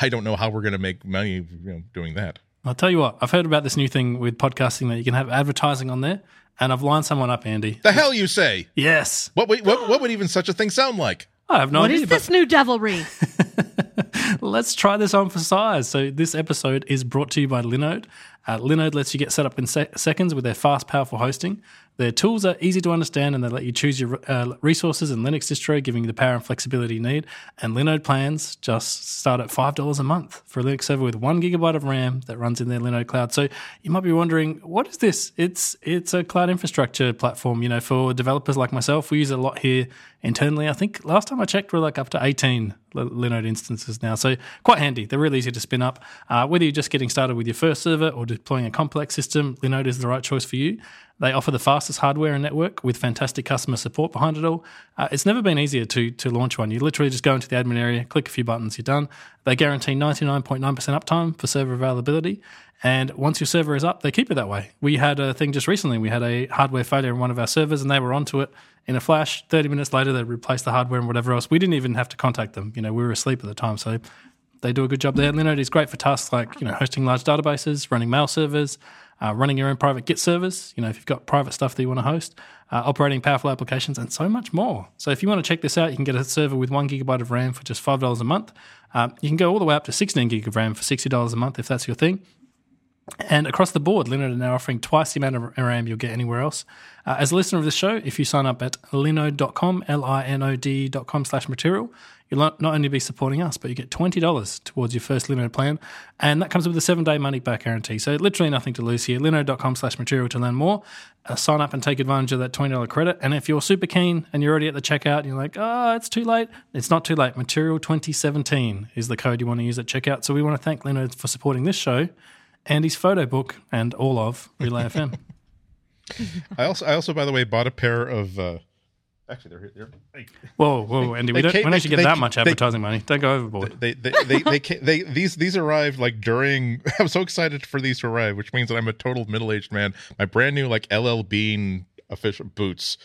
I don't know how we're going to make money you know, doing that. I'll tell you what, I've heard about this new thing with podcasting that you can have advertising on there. And I've lined someone up, Andy. The hell you say? Yes. What would, what, what would even such a thing sound like? I have no What idea. is this new devilry? Let's try this on for size. So, this episode is brought to you by Linode. Uh, Linode lets you get set up in se- seconds with their fast, powerful hosting. Their tools are easy to understand and they let you choose your uh, resources and Linux distro, giving you the power and flexibility you need. And Linode plans just start at $5 a month for a Linux server with one gigabyte of RAM that runs in their Linode cloud. So you might be wondering, what is this? It's it's a cloud infrastructure platform. You know, for developers like myself, we use a lot here internally. I think last time I checked, we're like up to 18 Li- Linode instances now. So quite handy. They're really easy to spin up. Uh, whether you're just getting started with your first server or deploying a complex system, Linode is the right choice for you. They offer the fastest hardware and network with fantastic customer support behind it all. Uh, it's never been easier to to launch one. You literally just go into the admin area, click a few buttons, you're done. They guarantee 99.9% uptime for server availability. And once your server is up, they keep it that way. We had a thing just recently. We had a hardware failure in one of our servers, and they were onto it in a flash. Thirty minutes later, they replaced the hardware and whatever else. We didn't even have to contact them. You know, we were asleep at the time, so they do a good job there. Linode is great for tasks like you know hosting large databases, running mail servers, uh, running your own private Git servers. You know, if you've got private stuff that you want to host, uh, operating powerful applications, and so much more. So if you want to check this out, you can get a server with one gigabyte of RAM for just five dollars a month. Um, you can go all the way up to sixteen gig of RAM for sixty dollars a month if that's your thing. And across the board, Linode are now offering twice the amount of RAM you'll get anywhere else. Uh, as a listener of the show, if you sign up at linode.com, L-I-N-O-D.com slash material, you'll not not only be supporting us, but you get $20 towards your first Linode plan. And that comes with a seven-day money-back guarantee. So literally nothing to lose here. Linode.com slash material to learn more. Uh, sign up and take advantage of that $20 credit. And if you're super keen and you're already at the checkout and you're like, oh, it's too late, it's not too late. Material 2017 is the code you want to use at checkout. So we want to thank Linode for supporting this show Andy's photo book, and all of Relay FM. I also, I also, by the way, bought a pair of. Uh, actually, they're here. They're, Whoa, whoa, Andy, we don't, came- we don't should they- get that they- much they- advertising money. Don't go overboard. they they they they, they, they these these arrived like during i'm so excited for these to arrive which means that i'm a total middle-aged man my brand new like ll bean official boots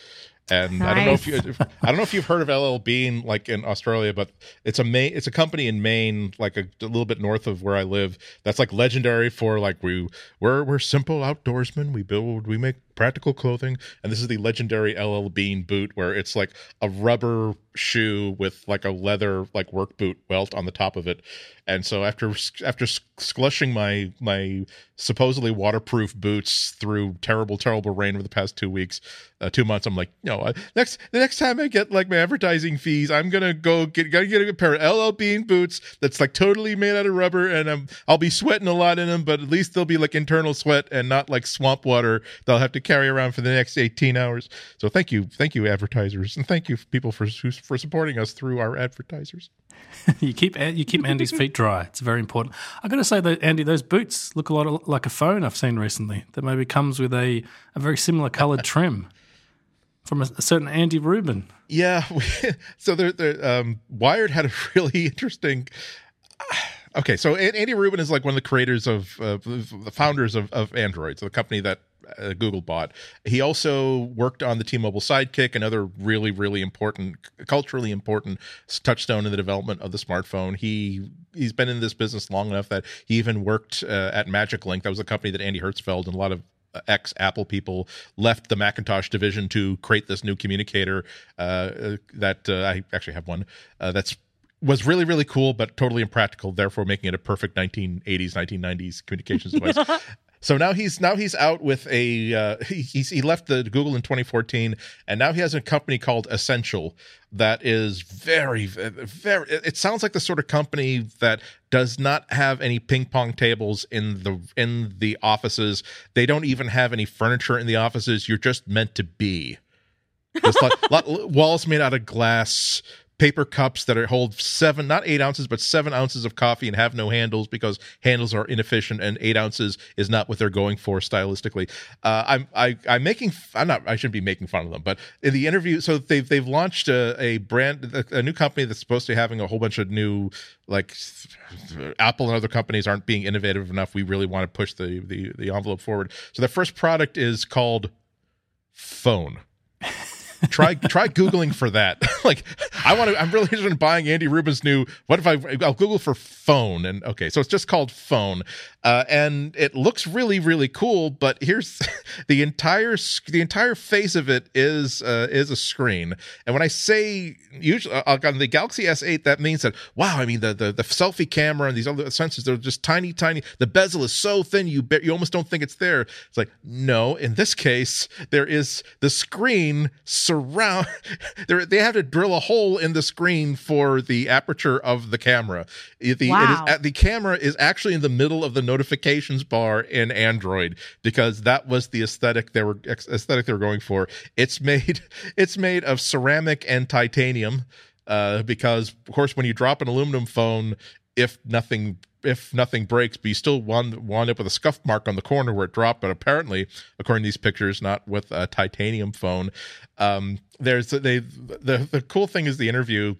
and I don't know if you if, I don't know if you've heard of LL Bean like in Australia, but it's a Maine it's a company in Maine, like a, a little bit north of where I live. That's like legendary for like we we're we're simple outdoorsmen. We build we make practical clothing, and this is the legendary LL Bean boot, where it's like a rubber shoe with like a leather like work boot welt on the top of it. And so after after slushing my my supposedly waterproof boots through terrible terrible rain over the past two weeks, uh, two months, I'm like, no, uh, next the next time I get like my advertising fees, I'm gonna go get gotta get a pair of LL Bean boots that's like totally made out of rubber, and I'm I'll be sweating a lot in them, but at least they'll be like internal sweat and not like swamp water that I'll have to carry around for the next 18 hours. So thank you, thank you, advertisers, and thank you people for for supporting us through our advertisers. you keep you keep Andy's feet dry. It's very important. I've got to say though, Andy, those boots look a lot like a phone I've seen recently. That maybe comes with a, a very similar coloured trim from a, a certain Andy Rubin. Yeah, so they're, they're, um, Wired had a really interesting. Okay, so Andy Rubin is like one of the creators of uh, the founders of, of Android, so the company that uh, Google bought. He also worked on the T-Mobile Sidekick, another really, really important, culturally important touchstone in the development of the smartphone. He he's been in this business long enough that he even worked uh, at Magic Link. That was a company that Andy Hertzfeld and a lot of ex Apple people left the Macintosh division to create this new communicator uh, that uh, I actually have one uh, that's was really really cool but totally impractical therefore making it a perfect 1980s 1990s communications device. So now he's now he's out with a uh, he he's, he left the Google in 2014 and now he has a company called Essential that is very very it sounds like the sort of company that does not have any ping pong tables in the in the offices. They don't even have any furniture in the offices. You're just meant to be. Just like lot- walls made out of glass paper cups that are hold seven not eight ounces but seven ounces of coffee and have no handles because handles are inefficient and eight ounces is not what they're going for stylistically. Uh, i'm I, i'm making i'm not i shouldn't be making fun of them but in the interview so they've they've launched a, a brand a, a new company that's supposed to be having a whole bunch of new like apple and other companies aren't being innovative enough. We really want to push the the, the envelope forward. So the first product is called phone try try googling for that. Like i want to i'm really interested in buying andy rubin's new what if i i'll google for phone and okay so it's just called phone. Uh, and it looks really really cool but here's the entire the entire face of it is uh, is a screen. And when i say usually uh, on the galaxy s8 that means that wow i mean the the, the selfie camera and these other sensors they're just tiny tiny the bezel is so thin you bet you almost don't think it's there. It's like no in this case there is the screen surround they have to drill a hole in the screen for the aperture of the camera the Wow. is, the camera is actually in the middle of the notifications bar in android because that was the aesthetic they were aesthetic they were going for it's made it's made of ceramic and titanium uh, because of course when you drop an aluminum phone if nothing if nothing breaks, but you still wound, wound up with a scuff mark on the corner where it dropped. But apparently, according to these pictures, not with a titanium phone. Um, there's they the the cool thing is the interview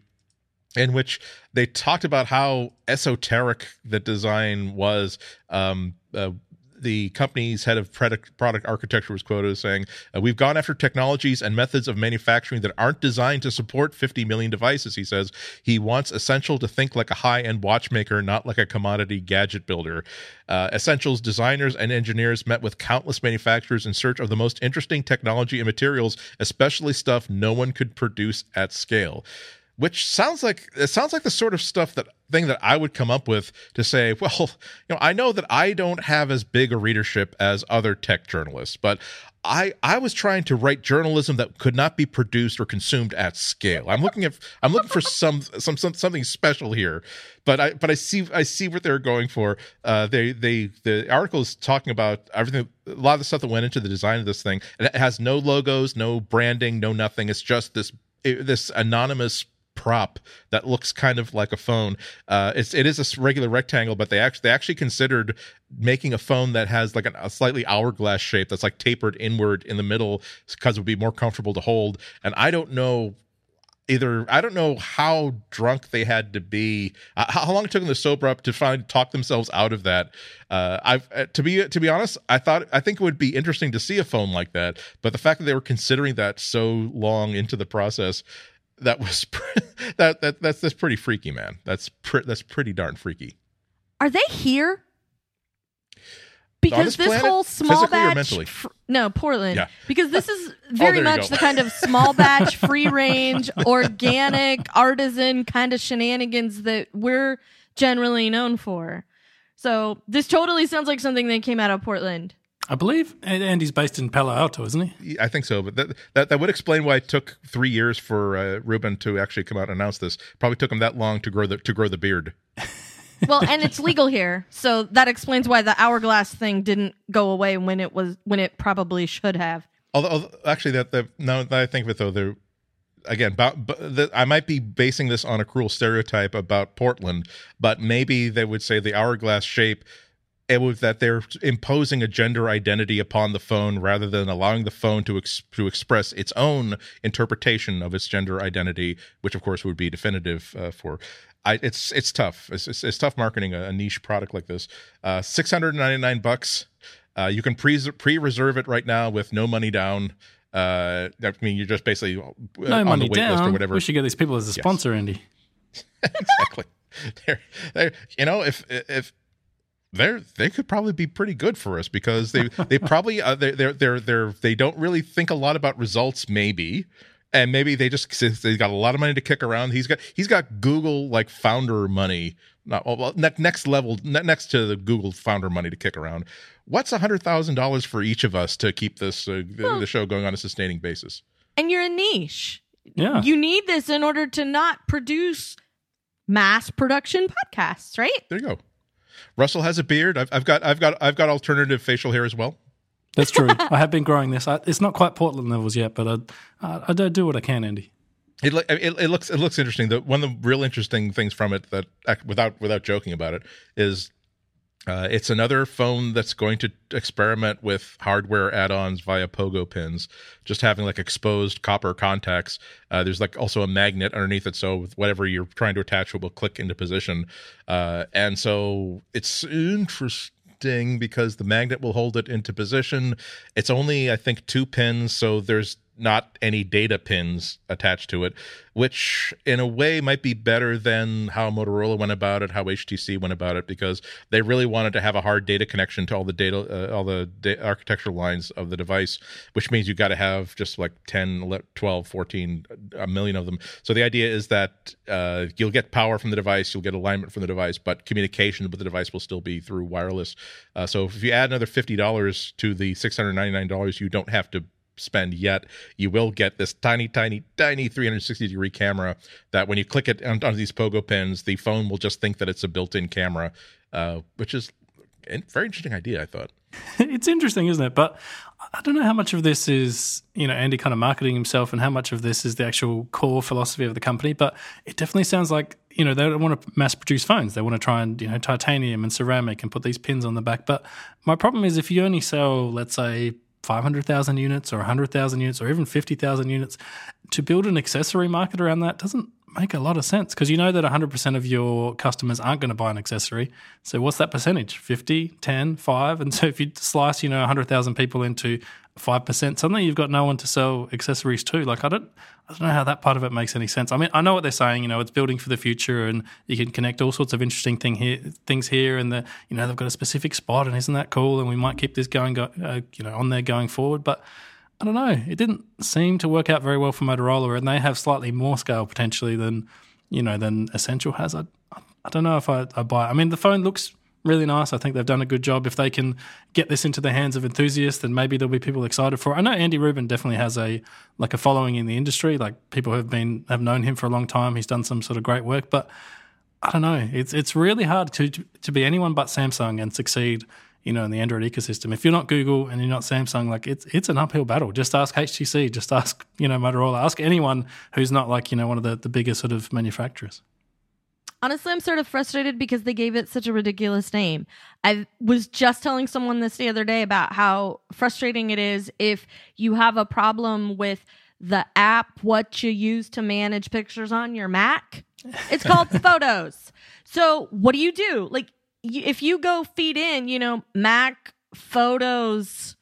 in which they talked about how esoteric the design was. Um, uh, the company's head of product, product architecture was quoted as saying, uh, We've gone after technologies and methods of manufacturing that aren't designed to support 50 million devices, he says. He wants Essential to think like a high end watchmaker, not like a commodity gadget builder. Uh, Essential's designers and engineers met with countless manufacturers in search of the most interesting technology and materials, especially stuff no one could produce at scale which sounds like it sounds like the sort of stuff that thing that I would come up with to say, well, you know, I know that I don't have as big a readership as other tech journalists, but I I was trying to write journalism that could not be produced or consumed at scale. I'm looking at I'm looking for some some, some something special here, but I but I see I see what they're going for. Uh, they they the article is talking about everything, a lot of the stuff that went into the design of this thing. And it has no logos, no branding, no nothing. It's just this this anonymous prop that looks kind of like a phone. Uh, it's it is a regular rectangle, but they actually they actually considered making a phone that has like an, a slightly hourglass shape that's like tapered inward in the middle because it would be more comfortable to hold. And I don't know either I don't know how drunk they had to be, uh, how long it took them to sober up to find talk themselves out of that. Uh, I've uh, to be to be honest, I thought I think it would be interesting to see a phone like that, but the fact that they were considering that so long into the process, that was that that that's that's pretty freaky, man. That's pre- that's pretty darn freaky. Are they here? because this, this whole small batch fr- no portland yeah. because this is oh, very oh, much the kind of small batch free range organic artisan kind of shenanigans that we're generally known for so this totally sounds like something that came out of portland I believe Andy's based in Palo Alto, isn't he? I think so, but that that, that would explain why it took three years for uh, Rubin to actually come out and announce this. Probably took him that long to grow the to grow the beard. well, and it's legal here, so that explains why the hourglass thing didn't go away when it was when it probably should have. Although, although actually, that the now that I think of it though, there again, but, but the, I might be basing this on a cruel stereotype about Portland, but maybe they would say the hourglass shape. It was that they're imposing a gender identity upon the phone rather than allowing the phone to ex- to express its own interpretation of its gender identity, which of course would be definitive uh, for I, it's it's tough. It's, it's, it's tough marketing a, a, niche product like this. Uh, Six hundred ninety nine bucks. Uh, you can pre pre reserve it right now with no money down. Uh, I mean, you're just basically uh, no on money the wait down. list or whatever. We should get these people as a sponsor, yes. Andy. exactly. they're, they're, you know, if if they're they could probably be pretty good for us because they they probably uh, they're they're they're they're they don't really think a lot about results maybe and maybe they just they got a lot of money to kick around. He's got he's got Google like founder money, not well, next level next to the Google founder money to kick around. What's a hundred thousand dollars for each of us to keep this uh, well, the show going on a sustaining basis? And you're a niche. Yeah, you need this in order to not produce mass production podcasts, right? There you go. Russell has a beard. I've, I've got I've got I've got alternative facial hair as well. That's true. I have been growing this. I, it's not quite Portland levels yet, but I, I, I do what I can, Andy. It, it, it looks it looks interesting. The one of the real interesting things from it that without without joking about it is uh, it's another phone that's going to experiment with hardware add-ons via pogo pins, just having like exposed copper contacts. Uh, there's like also a magnet underneath it, so whatever you're trying to attach it will click into position. Uh, and so it's interesting because the magnet will hold it into position. It's only, I think, two pins, so there's not any data pins attached to it, which in a way might be better than how Motorola went about it, how HTC went about it, because they really wanted to have a hard data connection to all the data, uh, all the da- architectural lines of the device, which means you've got to have just like 10, 12, 14, a million of them. So the idea is that uh, you'll get power from the device, you'll get alignment from the device, but communication with the device will still be through wireless. Uh, so if you add another $50 to the $699, you don't have to spend yet. You will get this tiny, tiny, tiny 360 degree camera that when you click it on, on these pogo pins, the phone will just think that it's a built in camera, uh, which is a very interesting idea, I thought. it's interesting, isn't it? But I don't know how much of this is, you know, Andy kind of marketing himself and how much of this is the actual core philosophy of the company. But it definitely sounds like, you know, they don't want to mass produce phones. They want to try and, you know, titanium and ceramic and put these pins on the back. But my problem is if you only sell, let's say, 500,000 units or 100,000 units or even 50,000 units, to build an accessory market around that doesn't make a lot of sense because you know that 100% of your customers aren't going to buy an accessory. So what's that percentage? 50, 10, 5? And so if you slice, you know, 100,000 people into 5%, suddenly you've got no one to sell accessories to. Like I don't I don't know how that part of it makes any sense. I mean, I know what they're saying, you know, it's building for the future and you can connect all sorts of interesting thing here, things here and the, you know, they've got a specific spot and isn't that cool and we might keep this going go, uh, you know, on there going forward, but I don't know. It didn't seem to work out very well for Motorola, and they have slightly more scale potentially than you know than Essential has. I I don't know if I, I buy. It. I mean, the phone looks really nice. I think they've done a good job. If they can get this into the hands of enthusiasts, then maybe there'll be people excited for it. I know Andy Rubin definitely has a like a following in the industry. Like people have been have known him for a long time. He's done some sort of great work, but I don't know. It's it's really hard to to be anyone but Samsung and succeed you know, in the Android ecosystem. If you're not Google and you're not Samsung, like it's it's an uphill battle. Just ask HTC, just ask you know Motorola, ask anyone who's not like you know one of the the bigger sort of manufacturers. Honestly, I'm sort of frustrated because they gave it such a ridiculous name. I was just telling someone this the other day about how frustrating it is if you have a problem with the app what you use to manage pictures on your Mac. It's called Photos. So, what do you do? Like if you go feed in, you know, Mac Photos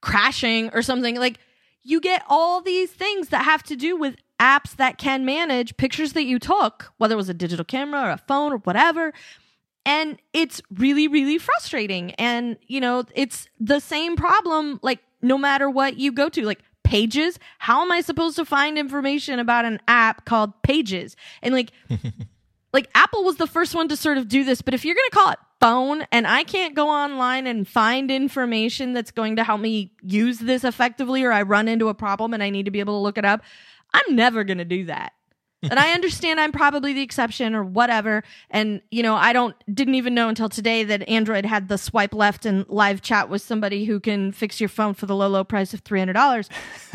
crashing or something, like you get all these things that have to do with apps that can manage pictures that you took, whether it was a digital camera or a phone or whatever. And it's really, really frustrating. And, you know, it's the same problem, like, no matter what you go to, like, Pages. How am I supposed to find information about an app called Pages? And, like, like Apple was the first one to sort of do this, but if you're going to call it phone and I can't go online and find information that's going to help me use this effectively or I run into a problem and I need to be able to look it up, I'm never going to do that. and I understand I'm probably the exception or whatever. And, you know, I don't, didn't even know until today that Android had the swipe left and live chat with somebody who can fix your phone for the low, low price of $300.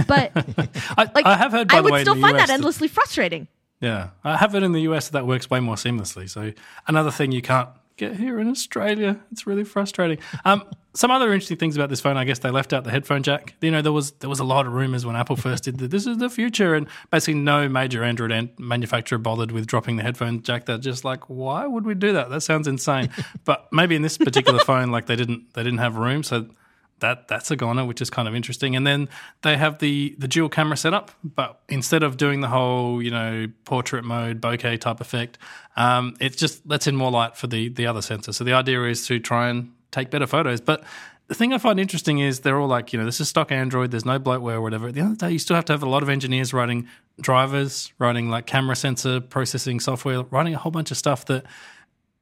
But, I, like, I have heard, by I would way, still find US that endlessly frustrating. Yeah, I have it in the US that works way more seamlessly. So another thing you can't get here in Australia. It's really frustrating. Um, some other interesting things about this phone, I guess they left out the headphone jack. You know, there was there was a lot of rumors when Apple first did that this is the future, and basically no major Android manufacturer bothered with dropping the headphone jack. They're just like, why would we do that? That sounds insane. but maybe in this particular phone, like they didn't they didn't have room, so that that's a goner, which is kind of interesting. And then they have the the dual camera setup, but instead of doing the whole you know portrait mode bokeh type effect, um, it just lets in more light for the the other sensor. So the idea is to try and take better photos, but. The thing I find interesting is they're all like, you know, this is stock Android. There's no bloatware or whatever. At the end of the day, you still have to have a lot of engineers writing drivers, writing like camera sensor processing software, writing a whole bunch of stuff that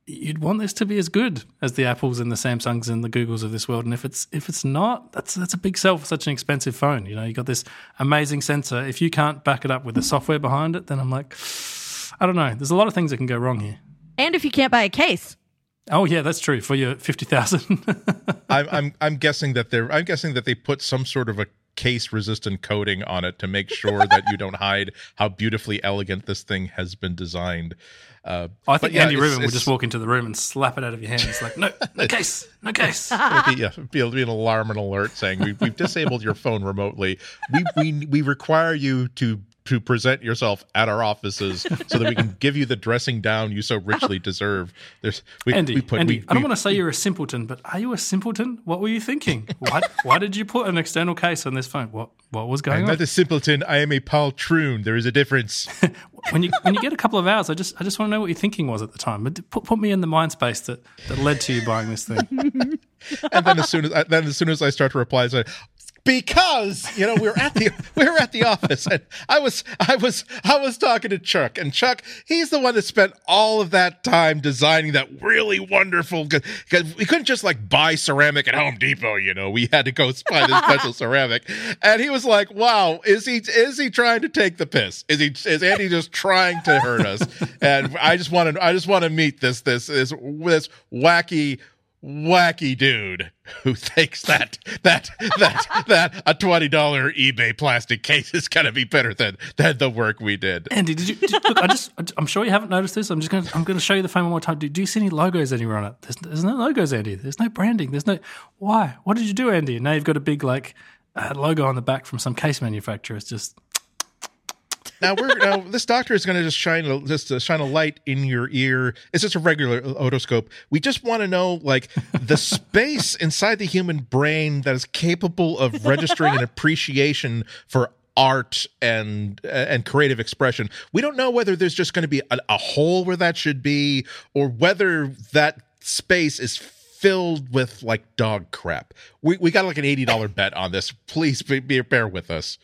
you'd want this to be as good as the Apples and the Samsungs and the Googles of this world. And if it's if it's not, that's that's a big sell for such an expensive phone. You know, you got this amazing sensor. If you can't back it up with the software behind it, then I'm like, I don't know. There's a lot of things that can go wrong here. And if you can't buy a case. Oh yeah, that's true for your fifty thousand. I'm I'm I'm guessing that they're I'm guessing that they put some sort of a case resistant coating on it to make sure that you don't hide how beautifully elegant this thing has been designed. Uh, I think yeah, Andy Rubin would just walk into the room and slap it out of your hands, like, no, no case, no case. It'll be, yeah, it'll be an alarm and alert saying we've, we've disabled your phone remotely. We, we we require you to to present yourself at our offices so that we can give you the dressing down you so richly deserve. There's we, Andy, we put Andy, we, I don't want to say you're a simpleton, but are you a simpleton? What were you thinking? Why, why did you put an external case on this phone? What what was going I'm on? not a simpleton. I am a poltroon. There is a difference. when you when you get a couple of hours, I just I just want to know what your thinking was at the time. But put put me in the mind space that, that led to you buying this thing. and then as soon as I, then as soon as I start to reply, I say, because you know we were at the we were at the office and I was I was I was talking to Chuck and Chuck he's the one that spent all of that time designing that really wonderful because we couldn't just like buy ceramic at Home Depot you know we had to go buy this special ceramic. And he was like wow is he is he trying to take the piss? Is he is Andy just trying to hurt us? And I just want to I just want to meet this this this this wacky wacky dude who thinks that that that that a twenty dollar eBay plastic case is gonna be better than than the work we did. Andy, did you did, look? I just I'm sure you haven't noticed this. I'm just to I'm to show you the phone one more time. Do, do you see any logos anywhere on it? There's, there's no logos, Andy. There's no branding. There's no why. What did you do, Andy? Now you've got a big like uh, logo on the back from some case manufacturer. It's just Now we're now this doctor is gonna just shine a, just uh, shine a light in your ear. It's just a regular otoscope. We just want to know like the space inside the human brain that is capable of registering an appreciation for art and and creative expression. We don't know whether there's just going to be a, a hole where that should be, or whether that space is filled with like dog crap. We we got like an eighty dollar bet on this. Please be, be, bear with us.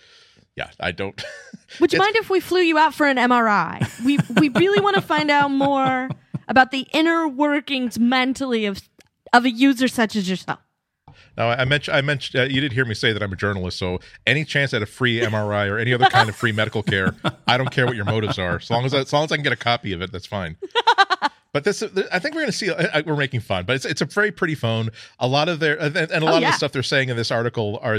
Yeah, I don't. Would you mind if we flew you out for an MRI? We we really want to find out more about the inner workings mentally of of a user such as yourself. Now, I mentioned, I mentioned, uh, you did hear me say that I'm a journalist. So, any chance at a free MRI or any other kind of free medical care, I don't care what your motives are. As long as, I, as long as I can get a copy of it, that's fine. But this, uh, I think we're going to see. Uh, uh, we're making fun, but it's it's a very pretty phone. A lot of their and a oh, lot oh, yeah. of the stuff they're saying in this article are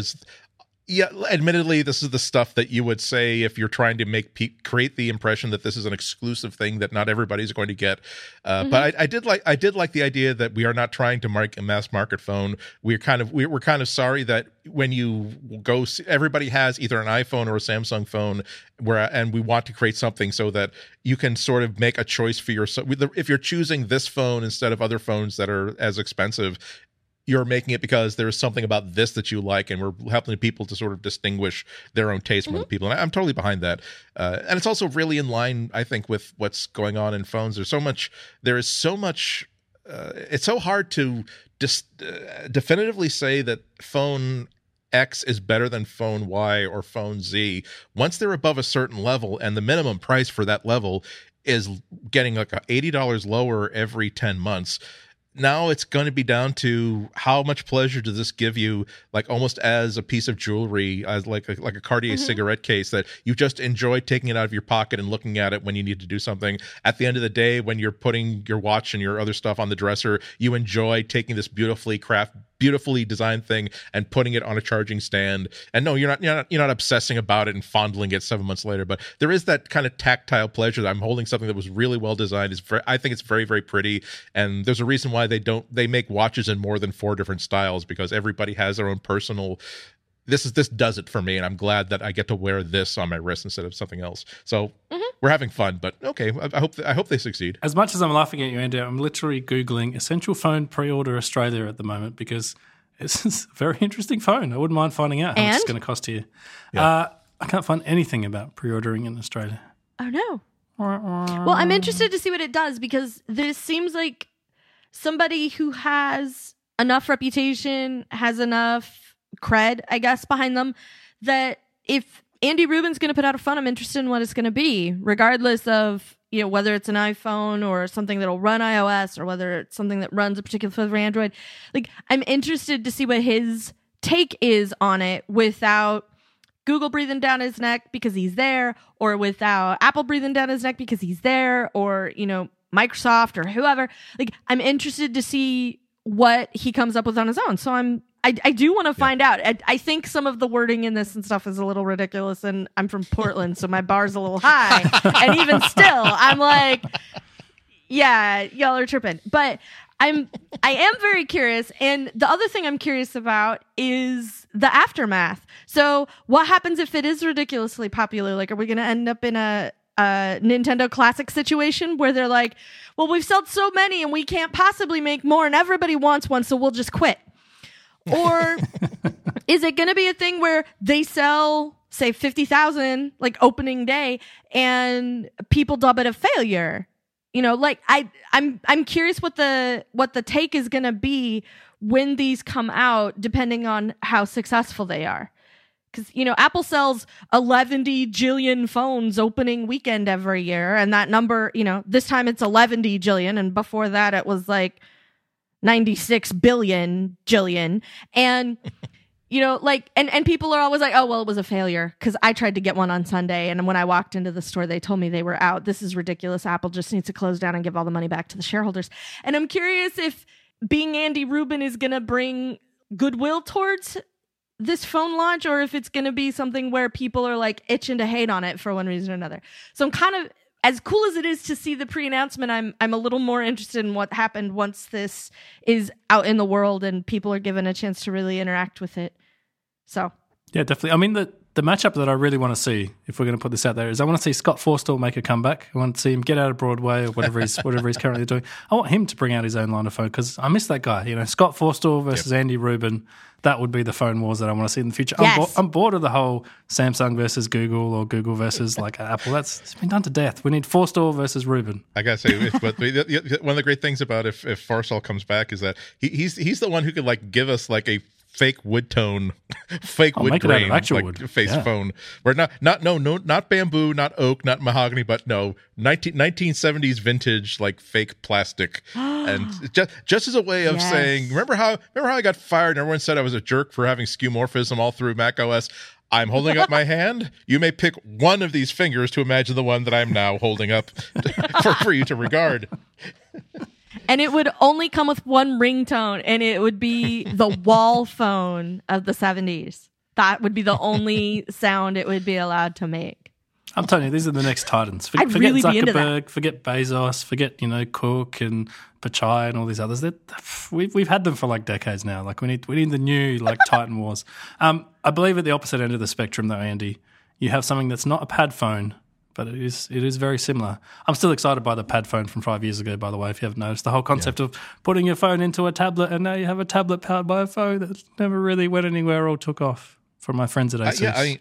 yeah admittedly this is the stuff that you would say if you're trying to make pe- create the impression that this is an exclusive thing that not everybody's going to get uh, mm-hmm. but I, I, did like i did like the idea that we are not trying to mark a mass market phone we're kind of we're, we're kind of sorry that when you go see, everybody has either an iphone or a samsung phone where and we want to create something so that you can sort of make a choice for yourself if you're choosing this phone instead of other phones that are as expensive you're making it because there's something about this that you like, and we're helping people to sort of distinguish their own taste from mm-hmm. other people. And I'm totally behind that. Uh, and it's also really in line, I think, with what's going on in phones. There's so much. There is so much. Uh, it's so hard to dis- uh, definitively say that phone X is better than phone Y or phone Z. Once they're above a certain level, and the minimum price for that level is getting like $80 lower every 10 months now it's going to be down to how much pleasure does this give you like almost as a piece of jewelry as like a, like a cartier mm-hmm. cigarette case that you just enjoy taking it out of your pocket and looking at it when you need to do something at the end of the day when you're putting your watch and your other stuff on the dresser you enjoy taking this beautifully craft beautifully designed thing and putting it on a charging stand. And no, you're not you're not you're not obsessing about it and fondling it seven months later. But there is that kind of tactile pleasure that I'm holding something that was really well designed. Is I think it's very very pretty. And there's a reason why they don't they make watches in more than four different styles because everybody has their own personal this is this does it for me and i'm glad that i get to wear this on my wrist instead of something else so mm-hmm. we're having fun but okay i, I hope i hope they succeed as much as i'm laughing at you andy i'm literally googling essential phone pre-order australia at the moment because it's a very interesting phone i wouldn't mind finding out how and? much it's going to cost you yeah. uh, i can't find anything about pre-ordering in australia oh no well i'm interested to see what it does because this seems like somebody who has enough reputation has enough cred, I guess, behind them that if Andy Rubin's going to put out a phone, I'm interested in what it's going to be, regardless of you know whether it's an iPhone or something that'll run iOS or whether it's something that runs a particular of Android. Like I'm interested to see what his take is on it without Google breathing down his neck because he's there, or without Apple breathing down his neck because he's there, or you know Microsoft or whoever. Like I'm interested to see what he comes up with on his own. So I'm I, I do want to find yeah. out. I, I, think some of the wording in this and stuff is a little ridiculous, and I'm from Portland, so my bar's a little high. and even still, I'm like, yeah, y'all are tripping. But I'm I am very curious, and the other thing I'm curious about is the aftermath. So, what happens if it is ridiculously popular? Like, are we going to end up in a a Nintendo Classic situation where they're like, well, we've sold so many and we can't possibly make more, and everybody wants one, so we'll just quit. Or is it going to be a thing where they sell, say, 50,000 like opening day and people dub it a failure? You know, like I I'm I'm curious what the what the take is going to be when these come out depending on how successful they are because you know apple sells 11 jillion phones opening weekend every year and that number you know this time it's 11 jillion and before that it was like 96 billion jillion. And you know like and and people are always like oh well it was a failure. Cuz I tried to get one on Sunday and when I walked into the store they told me they were out. This is ridiculous. Apple just needs to close down and give all the money back to the shareholders. And I'm curious if being Andy Rubin is going to bring goodwill towards this phone launch or if it's going to be something where people are like itching to hate on it for one reason or another. So I'm kind of as cool as it is to see the pre-announcement, I'm I'm a little more interested in what happened once this is out in the world and people are given a chance to really interact with it. So yeah, definitely. I mean the the matchup that I really want to see, if we're going to put this out there, is I want to see Scott Forstall make a comeback. I want to see him get out of Broadway or whatever he's whatever he's currently doing. I want him to bring out his own line of phone because I miss that guy. You know, Scott Forstall versus yep. Andy Rubin. That would be the phone wars that I want to see in the future. Yes. I'm, bo- I'm, bored of the whole Samsung versus Google or Google versus like Apple. That's it's been done to death. We need Forstall versus Rubin. I gotta say, if, but one of the great things about if if Forstall comes back is that he, he's he's the one who could like give us like a fake wood tone, fake I'll wood grain, like wood. face yeah. phone. Where not not no no not bamboo, not oak, not mahogany, but no 19, 1970s vintage like fake plastic. and just just as a way of yes. saying, remember how remember how I got fired and everyone said I was a jerk for having skeuomorphism all through Mac OS. I'm holding up my hand. You may pick one of these fingers to imagine the one that I'm now holding up for, for you to regard. And it would only come with one ringtone, and it would be the wall phone of the 70s. That would be the only sound it would be allowed to make. I'm telling you, these are the next titans. For, I'd forget really be into that. Zuckerberg, forget Bezos, forget you know Cook and Pichai and all these others. They're, we've we've had them for like decades now. Like we need we need the new like Titan Wars. Um, I believe at the opposite end of the spectrum, though, Andy, you have something that's not a pad phone, but it is it is very similar. I'm still excited by the pad phone from five years ago. By the way, if you haven't noticed, the whole concept of putting your phone into a tablet and now you have a tablet powered by a phone that never really went anywhere or took off. From my friends at Uh, ASUS. yeah, I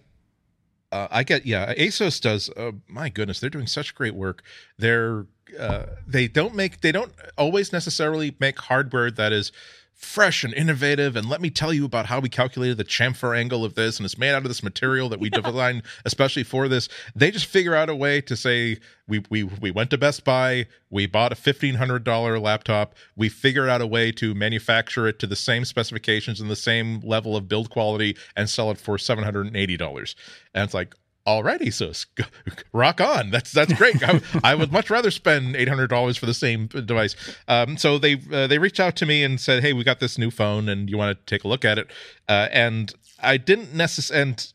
uh, I get yeah. ASUS does. Uh, my goodness, they're doing such great work. They're uh, they don't make they don't always necessarily make hardware that is fresh and innovative. And let me tell you about how we calculated the chamfer angle of this, and it's made out of this material that we designed especially for this. They just figure out a way to say we we we went to Best Buy, we bought a fifteen hundred dollar laptop, we figured out a way to manufacture it to the same specifications and the same level of build quality, and sell it for seven hundred and eighty dollars. And it's like already so rock on that's that's great I, I would much rather spend $800 for the same device um, so they uh, they reached out to me and said hey we got this new phone and you want to take a look at it uh, and i didn't necessarily and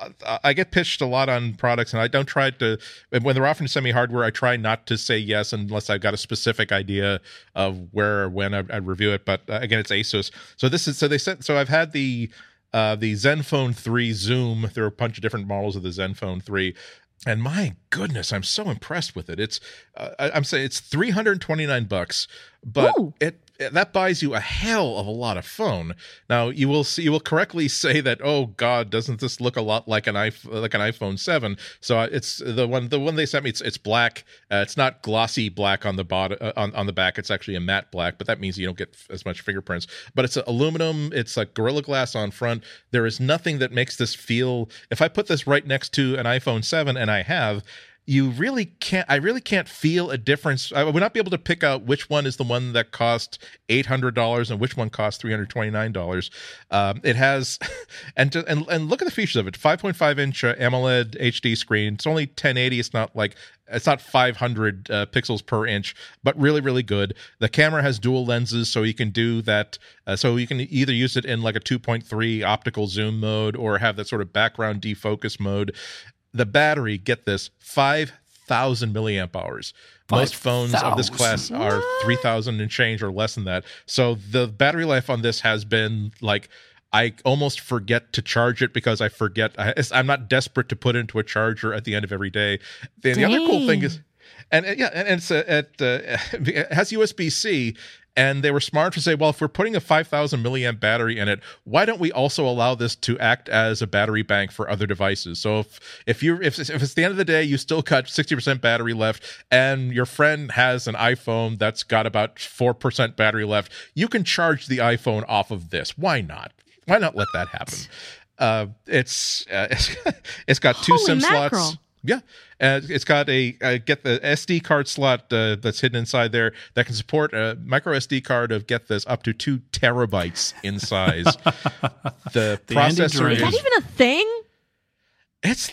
uh, I get pitched a lot on products, and I don't try to. When they're offering to send me hardware, I try not to say yes unless I've got a specific idea of where or when I, I review it. But uh, again, it's ASUS. So this is so they sent. So I've had the uh, the Zenfone 3 Zoom. There are a bunch of different models of the Zenfone 3. And my goodness, I'm so impressed with it. It's uh, I- I'm saying it's 329 bucks, but Ooh. it that buys you a hell of a lot of phone. Now you will see you will correctly say that oh god, doesn't this look a lot like an iPhone like an iPhone 7? So uh, it's the one the one they sent me it's it's black. Uh, it's not glossy black on the bottom uh, on on the back. It's actually a matte black, but that means you don't get as much fingerprints. But it's aluminum, it's like gorilla glass on front. There is nothing that makes this feel if I put this right next to an iPhone 7 and I have you really can't i really can't feel a difference. I would not be able to pick out which one is the one that cost $800 and which one cost $329 um, it has and, to, and and look at the features of it. 5.5 inch uh, amoled hd screen. It's only 1080 it's not like it's not 500 uh, pixels per inch but really really good. The camera has dual lenses so you can do that uh, so you can either use it in like a 2.3 optical zoom mode or have that sort of background defocus mode the battery get this 5000 milliamp hours most phones of this class are 3000 and change or less than that so the battery life on this has been like I almost forget to charge it because I forget. I, I'm not desperate to put into a charger at the end of every day. The, the other cool thing is, and uh, yeah, and, it's uh, at uh, it has USB C, and they were smart to say, well, if we're putting a 5,000 milliamp battery in it, why don't we also allow this to act as a battery bank for other devices? So if if you if if it's the end of the day, you still got 60% battery left, and your friend has an iPhone that's got about four percent battery left, you can charge the iPhone off of this. Why not? Why not let that happen? Uh, it's uh, it's, it's got two Holy SIM mackerel. slots. Yeah, uh, it's got a uh, get the SD card slot uh, that's hidden inside there that can support a micro SD card of get this up to two terabytes in size. the, The processor dream. Is that even a thing? It's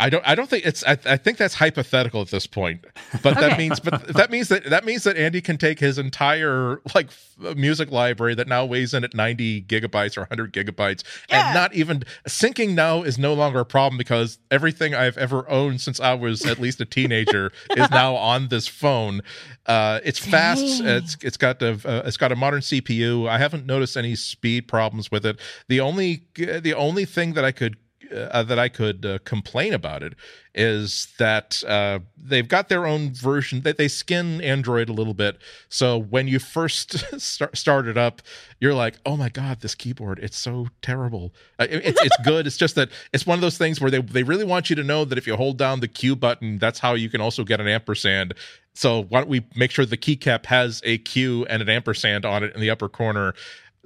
I don't I don't think it's I, I think that's hypothetical at this point. But that means but that means that that means that Andy can take his entire like f- music library that now weighs in at 90 gigabytes or 100 gigabytes and not even syncing now is no longer a problem because everything I've ever owned since I was at least a teenager is now on this phone. Uh, it's fast. It's it's got a uh, it's got a modern CPU. I haven't noticed any speed problems with it. The only the only thing that I could uh, that I could uh, complain about it is that uh, they've got their own version that they skin Android a little bit. So when you first start, start it up, you're like, "Oh my god, this keyboard! It's so terrible." Uh, it- it's it's good. It's just that it's one of those things where they they really want you to know that if you hold down the Q button, that's how you can also get an ampersand. So why don't we make sure the keycap has a Q and an ampersand on it in the upper corner?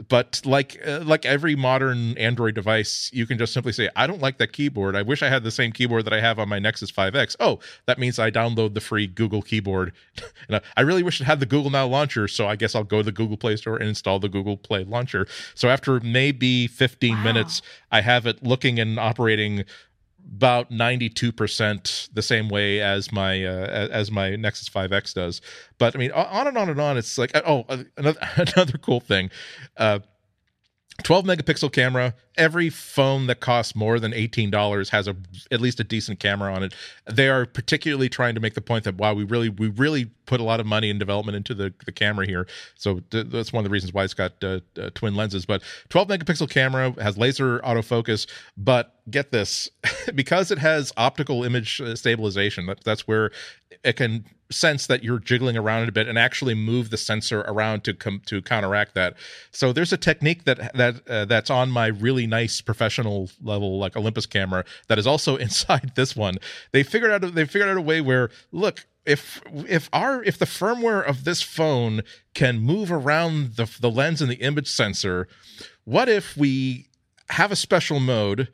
But like uh, like every modern android device you can just simply say i don't like that keyboard. I wish i had the same keyboard that i have on my nexus 5x oh that means i download the free google keyboard. And I- i really wish it had the google now launcher so i guess i'll go to the google play store and install the google play launcher. So after maybe 15 Wow. minutes i have it looking and operating about 92% the same way as my uh, as my Nexus 5X does. But I mean on and on and on it's like oh another another cool thing. Uh 12 megapixel camera. Every phone that costs more than $18 has a at least a decent camera on it. They are particularly trying to make the point that wow, we really we really put a lot of money and development into the the camera here. So th- that's one of the reasons why it's got uh, uh, twin lenses. But 12 megapixel camera has laser autofocus, but get this, because it has optical image uh, stabilization. That, that's where it can sense that you're jiggling around a bit and actually move the sensor around to come to counteract that. So there's a technique that that uh, that's on my really nice professional level like Olympus camera that is also inside this one. They figured out they figured out a way where look if if our if the firmware of this phone can move around the the lens and the image sensor, what if we have a special mode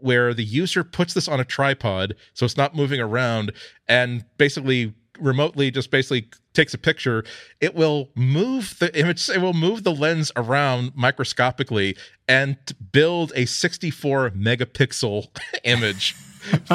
where the user puts this on a tripod so it's not moving around and basically remotely just basically takes a picture? It will move the image it will move the lens around microscopically and build a 64 megapixel image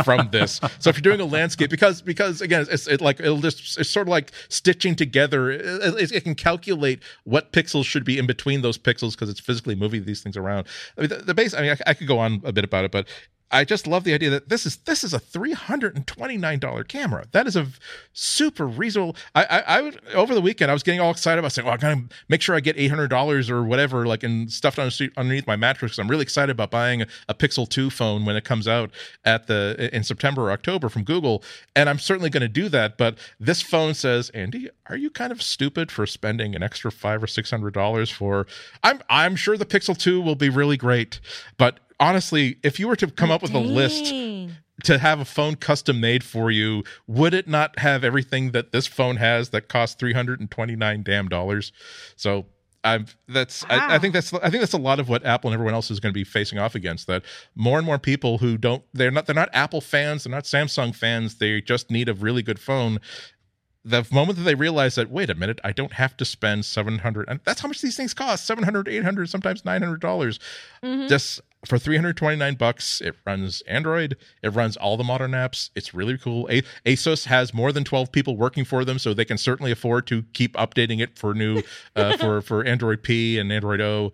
from this. So if you're doing a landscape, because because again, it's it like it'll just it's sort of like stitching together. It, it, can calculate what pixels should be in between those pixels because it's physically moving these things around. I mean, the, the base. I mean, I, I could go on a bit about it, but I just love the idea that this is this is a three hundred and twenty nine dollar camera. That is a super reasonable. I, I, I over the weekend I was getting all excited about saying, "Well, I gotta make sure I get eight hundred dollars or whatever, like and stuffed underneath my mattress." I'm really excited about buying a, a, Pixel Two phone when it comes out at the in September or October from Google, and I'm certainly going to do that. But this phone says, "Andy, are you kind of stupid for spending an extra five or six hundred dollars for?" I'm I'm sure the Pixel Two will be really great, but honestly, if you were to come up with a list to have a phone custom made for you, would it not have everything that this phone has that costs three hundred and twenty nine damn dollars? So I'm that's wow. I, I, think that's I think that's a lot of what Apple and everyone else is going to be facing off against. That more and more people who don't they're not they're not Apple fans, they're not Samsung fans. They just need a really good phone. The moment that they realize that wait a minute, I don't have to spend seven hundred, and that's how much these things cost 700 800 sometimes 900 dollars. Mm-hmm. Just for 329 bucks it runs android it runs all the modern apps it's really cool. A- asus has more than 12 people working for them so they can certainly afford to keep updating it for new uh, for for android p and android o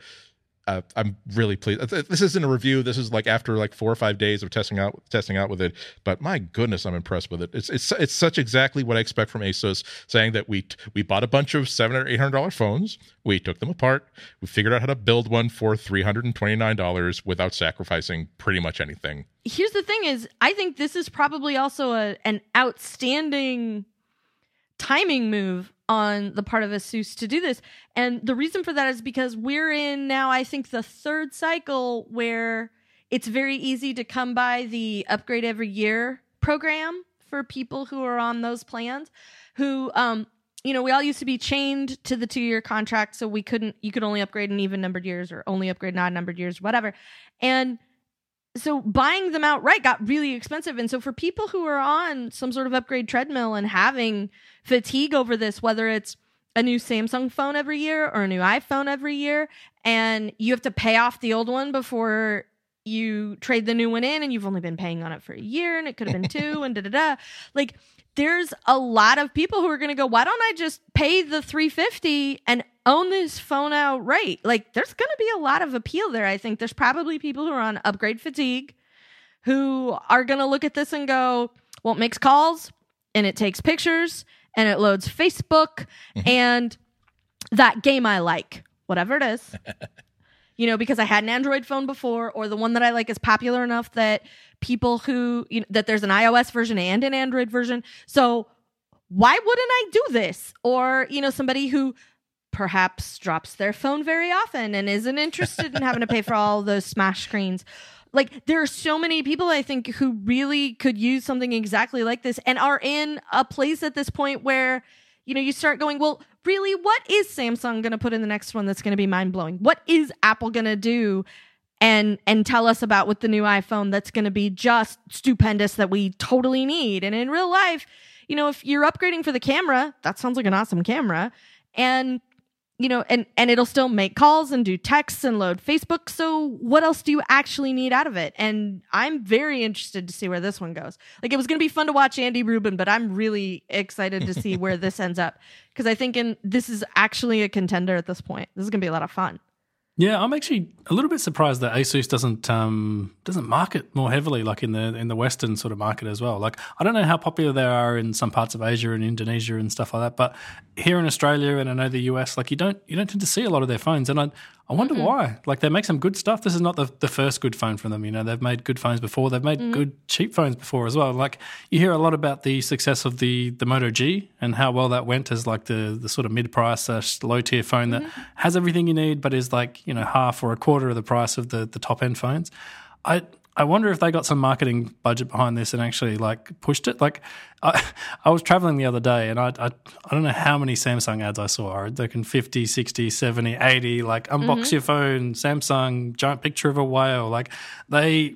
uh, I'm really pleased. This isn't a review. This is like after like four or five days of testing out testing out with it. But my goodness, I'm impressed with it. It's it's it's such exactly what I expect from ASUS, saying that we we bought a bunch of seven or eight hundred dollar phones. We took them apart. We figured out how to build one for three hundred and twenty nine dollars without sacrificing pretty much anything. Here's the thing: is I think this is probably also a an outstanding timing move on the part of Asus to do this. And the reason for that is because we're in now, I think, the third cycle where it's very easy to come by the upgrade every year program for people who are on those plans who um you know we all used to be chained to the two year contract so we couldn't you could only upgrade in even numbered years or only upgrade non numbered years whatever and so buying them outright got really expensive. And so for people who are on some sort of upgrade treadmill and having fatigue over this whether it's a new Samsung phone every year or a new iPhone every year and you have to pay off the old one before you trade the new one in and you've only been paying on it for a year and it could have been two and da da da like there's a lot of people who are going to go why don't I just pay the 350 and own this phone outright. Like there's going to be a lot of appeal there. I think there's probably people who are on upgrade fatigue who are going to look at this and go, well, it makes calls and it takes pictures and it loads Facebook mm-hmm. and that game I like, whatever it is. you know, because I had an Android phone before, or the one that I like is popular enough that people who, you know, that there's an iOS version and an Android version. So why wouldn't I do this? Or, you know, somebody who perhaps drops their phone very often and isn't interested in having to pay for all those smash screens. Like there are so many people I think who really could use something exactly like this and are in a place at this point where you know you start going, well, really what is Samsung going to put in the next one that's going to be mind-blowing? What is Apple going to do? and and tell us about with the new iPhone that's going to be just stupendous that we totally need. And in real life, you know, if you're upgrading for the camera, that sounds like an awesome camera. And you know, and and it'll still make calls and do texts and load Facebook. So what else do you actually need out of it? And I'm very interested to see where this one goes. Like it was going to be fun to watch Andy Rubin, but I'm really excited to see where this ends up because I think in this is actually a contender at this point. This is going to be a lot of fun. Yeah, I'm actually a little bit surprised that ASUS doesn't um, doesn't market more heavily, like in the in the Western sort of market as well. Like I don't know how popular they are in some parts of Asia and Indonesia and stuff like that, but here in Australia and I know the US, like you don't you don't tend to see a lot of their phones, and I I wonder mm-hmm. why. Like they make some good stuff. This is not the, the first good phone from them. You know, they've made good phones before. They've made mm-hmm. good cheap phones before as well. Like you hear a lot about the success of the the Moto G and how well that went as like the the sort of mid price low tier phone mm-hmm. that has everything you need, but is like you know half or a quarter of the price of the the top end phones. I I wonder if they got some marketing budget behind this and actually like pushed it. Like, I, I was traveling the other day and I, I, I don't know how many Samsung ads I saw. They can 50, 60, 70, 80, like unbox mm-hmm. your phone, Samsung, giant picture of a whale. Like, they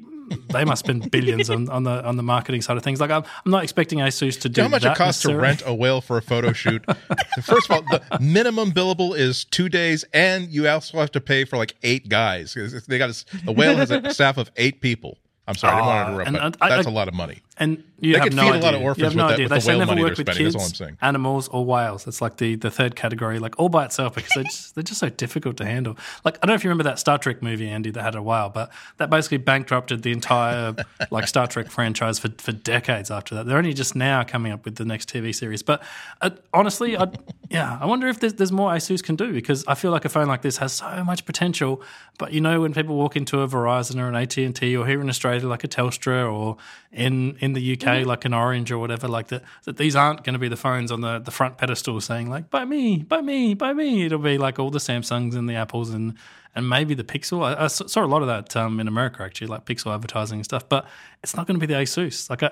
they must spend billions on, on the on the marketing side of things. Like I'm, I'm not expecting ASUS to do. how much it costs to rent a whale for a photo shoot? First of all, the minimum billable is two days, and you also have to pay for like eight guys. They got a, the whale has a staff of eight people. I'm sorry, I didn't want to ah, interrupt. but that's I, a lot of money. And you they have could no feed idea. a lot of orphans you have no with, idea. that, with they the whale never money work they're with spending. kids, That's all I'm saying. Animals or whales. It's like the, the third category, like all by itself because they're just, they're just so difficult to handle. Like I don't know if you remember that Star Trek movie, Andy, that had a whale, but that basically bankrupted the entire like Star Trek franchise for, for decades after that. They're only just now coming up with the next TV series. But uh, honestly, I yeah, I wonder if there's, there's more ASUS can do because I feel like a phone like this has so much potential. But you know, when people walk into a Verizon or an AT and T, or here in Australia like a Telstra, or in in the UK mm-hmm. like an Orange or whatever, like that, that these aren't going to be the phones on the, the front pedestal saying like "buy me, buy me, buy me." It'll be like all the Samsungs and the Apples and and maybe the Pixel. I, I saw a lot of that um, in America actually, like Pixel advertising and stuff. But it's not going to be the ASUS. Like I,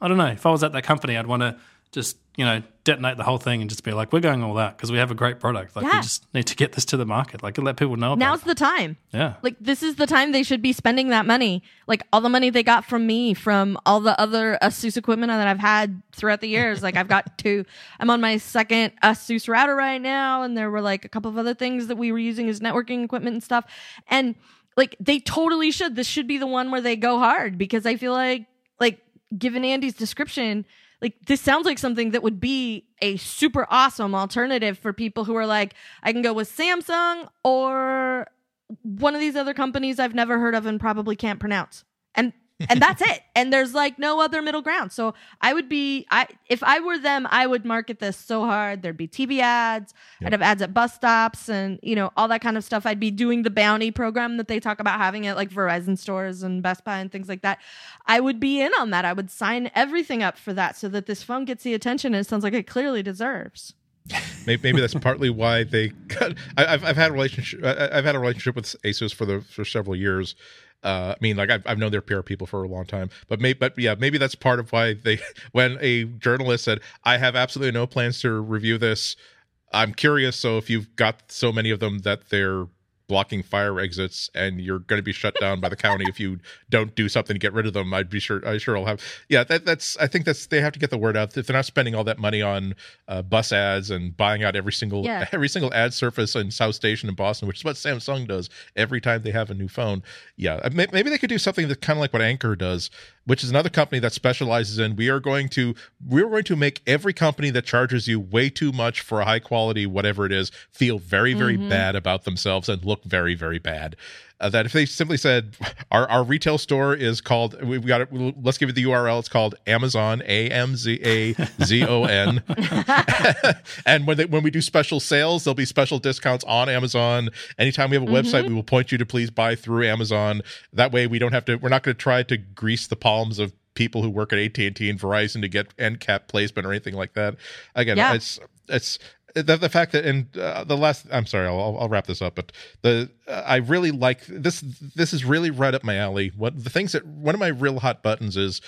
I don't know. If I was at that company, I'd want to just you know detonate the whole thing and just be like, we're going all out because we have a great product. Like yeah. we just need to get this to the market. Like let people know. Now's it. the time. Yeah. Like this is the time they should be spending that money. Like all the money they got from me, from all the other Asus equipment that I've had throughout the years. like I've got two. I'm on my second Asus router right now, and there were like a couple of other things that we were using as networking equipment and stuff. And like they totally should. This should be the one where they go hard because I feel like like given Andy's description like this sounds like something that would be a super awesome alternative for people who are like i can go with samsung or one of these other companies i've never heard of and probably can't pronounce. And and that's it. And there's like no other middle ground. So i would be i if i were them i would market this so hard. There'd be tv ads. Yep. i'd have ads at bus stops and you know all that kind of stuff. I'd be doing the bounty program that they talk about having at like verizon stores and best buy and things like that. I would be in on that. I would sign everything up for that so that this phone gets the attention it sounds like it clearly deserves. Maybe, maybe that's partly why they cut. I, have I've had a relationship. I've had a relationship with ASUS for the for several years, uh, I mean, like I've, I've known their PR people for a long time, but maybe, but yeah, maybe that's part of why they, when a journalist said, "I have absolutely no plans to review this," I'm curious. So if you've got so many of them that they're blocking fire exits and you're going to be shut down by the county if you don't do something to get rid of them i'd be sure i sure i'll have yeah that, that's i think that's they have to get the word out if they're not spending all that money on uh, bus ads and buying out every single yeah. every single ad surface in south station in boston which is what samsung does every time they have a new phone yeah uh, maybe they could do something that's kind of like what Anker does which is another company that specializes in we are going to we're going to make every company that charges you way too much for a high quality whatever it is feel very very mm-hmm. bad about themselves and look very very bad uh, that if they simply said our, our retail store is called we've got it let's give it the url it's called amazon a-m-z-a-z-o-n and when they when we do special sales there'll be special discounts on amazon. Anytime we have a mm-hmm. website we will point you to please buy through amazon. That way we don't have to we're not going to try to grease the palms of people who work at AT&T and Verizon to get end cap placement or anything like that. Again yeah. it's it's the, the fact that and uh, the last i'm sorry I'll, I'll wrap this up but the uh, i really like this this is really right up my alley. What the things that one of my real hot buttons is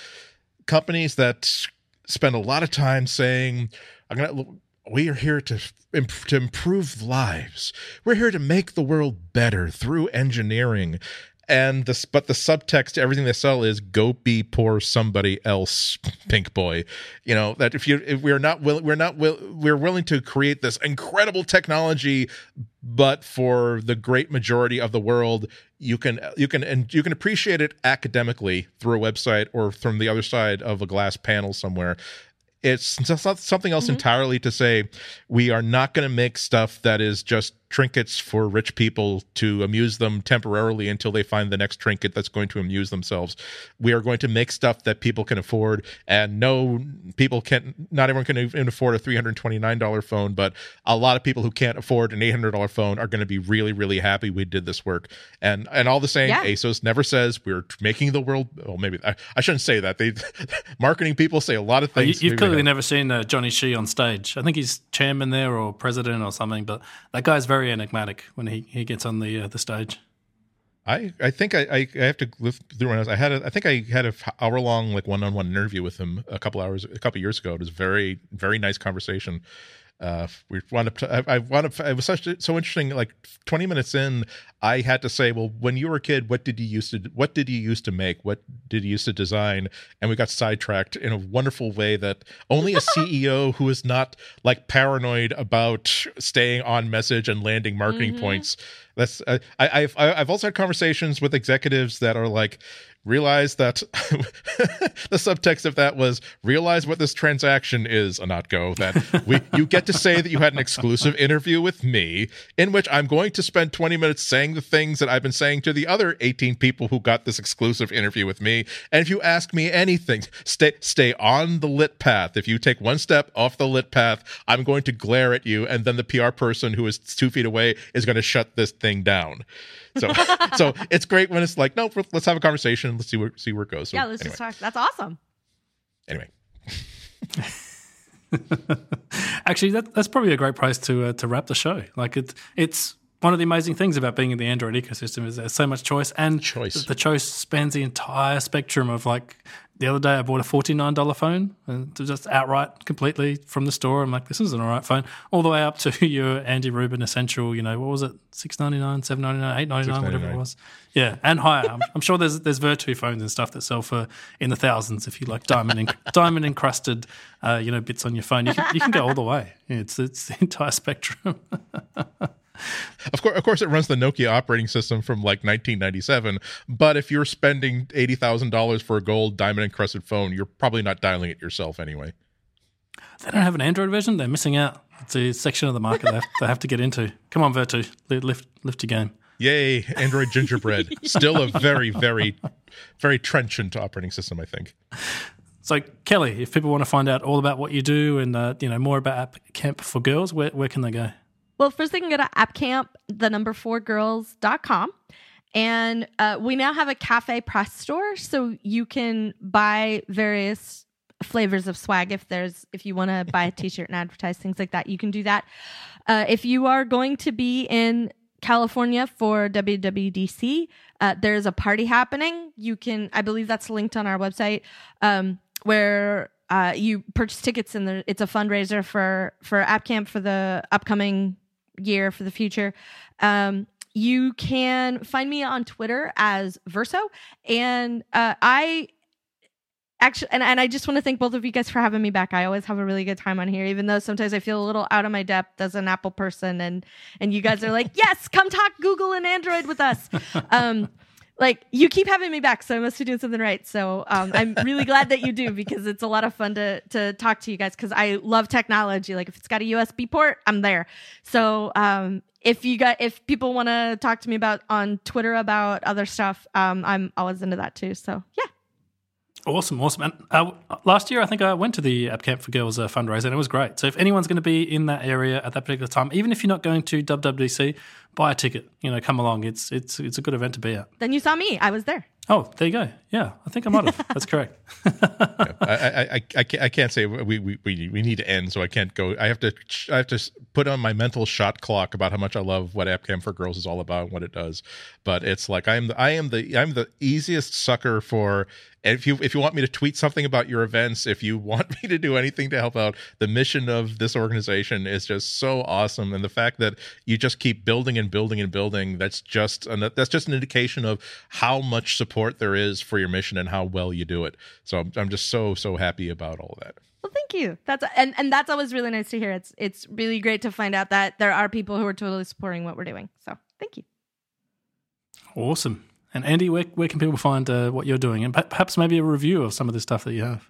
companies that spend a lot of time saying i'm gonna we are here to to improve lives. We're here to make the world better through engineering and this but the subtext to everything they sell is go be poor somebody else pink boy you know that if you if we're not willing we're not will we're willing to create this incredible technology but for the great majority of the world you can you can and you can appreciate it academically through a website or from the other side of a glass panel somewhere it's something else mm-hmm. entirely to say we are not going to make stuff that is just trinkets for rich people to amuse them temporarily until they find the next trinket that's going to amuse themselves. We are going to make stuff that people can afford, and no, people can. Not everyone can even afford a three hundred twenty nine dollar phone, but a lot of people who can't afford an eight hundred dollar phone are going to be really, really happy we did this work. And and all the same, yeah. ASUS never says we're making the world. Well, maybe I, I shouldn't say that. They marketing people say a lot of things. you, have clearly never seen uh, Jonney Shih on stage. I think he's chairman there or president or something, but that guy's very very enigmatic when he, he gets on the uh, the stage. I, I think I, I, have to live through one. I had a, I think I had a hour long like one on one interview with him a couple hours a couple years ago. It was very very nice conversation uh, we wound up. To, I, I wound up. It was such so interesting. Like twenty minutes in, I had to say, "Well, when you were a kid, what did you used to? What did you used to make? What did you used to design?" And we got sidetracked in a wonderful way that only a CEO who is not like paranoid about staying on message and landing marketing mm-hmm. points. That's uh, I, I've I've also had conversations with executives that are like, realize that the subtext of that was realize what this transaction is, Ihnatko. That we you get to say that you had an exclusive interview with me in which I'm going to spend 20 minutes saying the things that I've been saying to the other 18 people who got this exclusive interview with me. And if you ask me anything, stay stay on the lit path. If you take one step off the lit path, I'm going to glare at you, and then the PR person who is two feet away is going to shut this thing down. So so it's great when it's like, no, let's have a conversation. Let's see where see where it goes. So, yeah, let's anyway. just talk. That's awesome. Anyway. Actually, that, that's probably a great place to uh, to wrap the show. Like it's it's one of the amazing things about being in the Android ecosystem is there's so much choice, and choice. The, the choice spans the entire spectrum of like the other day I bought a $49 phone and just outright completely from the store. I'm like, this is an all right phone. All the way up to your Andy Rubin Essential, you know, what was it? six ninety nine, seven ninety nine, eight ninety nine, whatever it was. Yeah, and higher. I'm, I'm, sure there's there's Vertu phones and stuff that sell for in the thousands if you like diamond enc- diamond encrusted, uh, you know, bits on your phone. You can you can go all the way. It's it's the entire spectrum. Of course, of course, it runs the Nokia operating system from like 1997. But if you're spending eighty thousand dollars for a gold diamond encrusted phone, you're probably not dialing it yourself anyway. They don't have an Android version. They're missing out. It's a section of the market they have, they have to get into. Come on, Vertu, lift lift your game. Yay, Android Gingerbread. Still a very, very, very trenchant operating system, I think. So, Kelly, if people want to find out all about what you do and uh, you know more about App Camp for Girls, where, where can they go? Well, first they can go to appcamp, the number four girls.com. And uh, we now have a cafe press store, so you can buy various flavors of swag if there's if you want to buy a t-shirt and advertise things like that you can do that uh, if you are going to be in california for wwdc uh, there's a party happening you can i believe that's linked on our website um, where uh, you purchase tickets and it's a fundraiser for for app camp for the upcoming year for the future. Um, you can find me on Twitter as Verso, and uh, I actually and, and i just want to thank both of you guys for having me back. I always have a really good time on here even though sometimes i feel a little out of my depth as an apple person and and you guys are like yes come talk google and android with us. Um like you keep having me back, so I must be doing something right. So um, I'm really glad that you do because it's a lot of fun to to talk to you guys because I love technology. Like if it's got a USB port, I'm there. So um, if you got if people want to talk to me about on Twitter about other stuff, um, I'm always into that too. So yeah. Awesome, awesome. And uh, last year, I think I went to the App Camp for Girls uh, fundraiser, and it was great. So if anyone's going to be in that area at that particular time, even if you're not going to WWDC, buy a ticket. You know, come along. It's it's it's a good event to be at. Then you saw me. I was there. Oh, there you go. Yeah, I think I might have. That's correct. yeah, I, I, I, I, can't, I can't say we, we, we, we need to end, so I can't go. I have to I have to put on my mental shot clock about how much I love what App Camp for Girls is all about and what it does. But it's like I am the I am the I'm the easiest sucker for And if you if you want me to tweet something about your events, if you want me to do anything to help out, the mission of this organization is just so awesome. And the fact that you just keep building and building and building, that's just an, that's just an indication of how much support there is for your mission and how well you do it. So I'm, I'm just so so happy about all of that. Well, thank you. That's and and that's always really nice to hear. It's it's really great to find out that there are people who are totally supporting what we're doing. So thank you. Awesome. And Andy, where, where can people find uh, what you're doing, and perhaps maybe a review of some of the stuff that you have?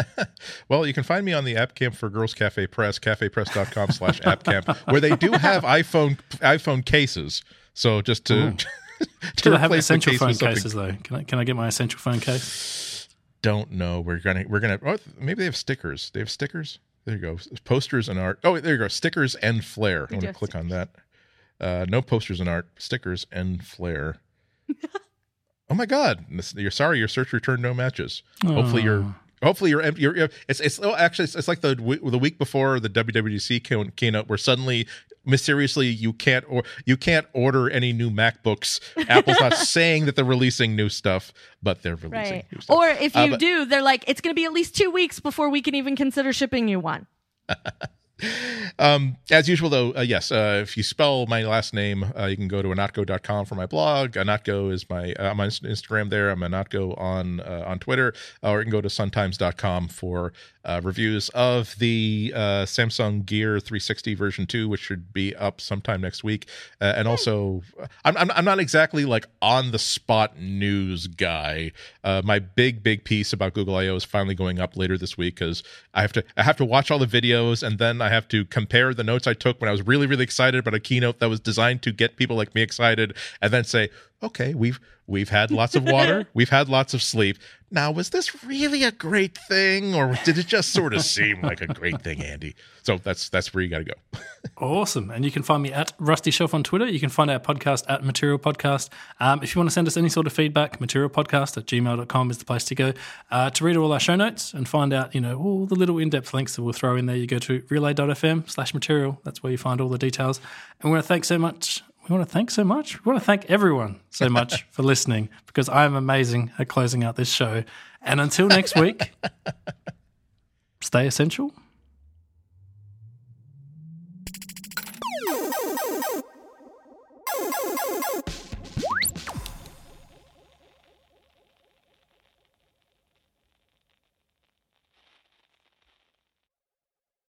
well, you can find me on the App Camp for Girls Cafe Press, cafepress.com slash appcamp, where they do have iPhone iPhone cases. So just to, to do I have essential phone cases though? Can I can I get my essential phone case? Don't know. We're gonna we're gonna oh, maybe they have stickers. They have stickers. There you go. Posters and art. Oh, there you go. Stickers and flair. I'm gonna click stickers. on that. Uh, no posters and art. Stickers and flair. Oh my god! You're sorry. Your search returned no matches. Hopefully you're Hopefully you're, you're it's it's oh, actually it's, it's like the the week before the WWDC keynote where suddenly mysteriously you can't or you can't order any new MacBooks. Apple's not saying that they're releasing new stuff, but they're releasing right. new stuff. Or if uh, you uh, but, do, they're like it's going to be at least 2 weeks before we can even consider shipping you one. um, as usual, though, uh, yes, uh, if you spell my last name, uh, you can go to ihnatko.com for my blog. Ihnatko is my uh, I'm on Instagram there. I'm Ihnatko on uh, on Twitter, or you can go to suntimes.com for uh, reviews of the uh, Samsung Gear 360 version 2, which should be up sometime next week. Uh, and also, I'm, I'm, I'm, not exactly like on the spot news guy. Uh, my big, big piece about Google I/O is finally going up later this week because I have to I have to watch all the videos and then I have to compare the notes I took when I was really, really excited about a keynote that was designed to get people like me excited, and then say, okay, we've we've had lots of water, we've had lots of sleep. Now, was this really a great thing, or did it just sort of seem like a great thing, Andy? So that's that's where you got to go. awesome, and you can find me at Rusty Shelf on Twitter. You can find our podcast at Material Podcast. Um, if you want to send us any sort of feedback, materialpodcast at gmail.com is the place to go. Uh, to read all our show notes and find out, you know, all the little in-depth links that we'll throw in there, you go to relay.fm slash material. That's where you find all the details. And we want to thank so much we want to thank so much. We want to thank everyone so much for listening because I am amazing at closing out this show. And until next week, stay essential.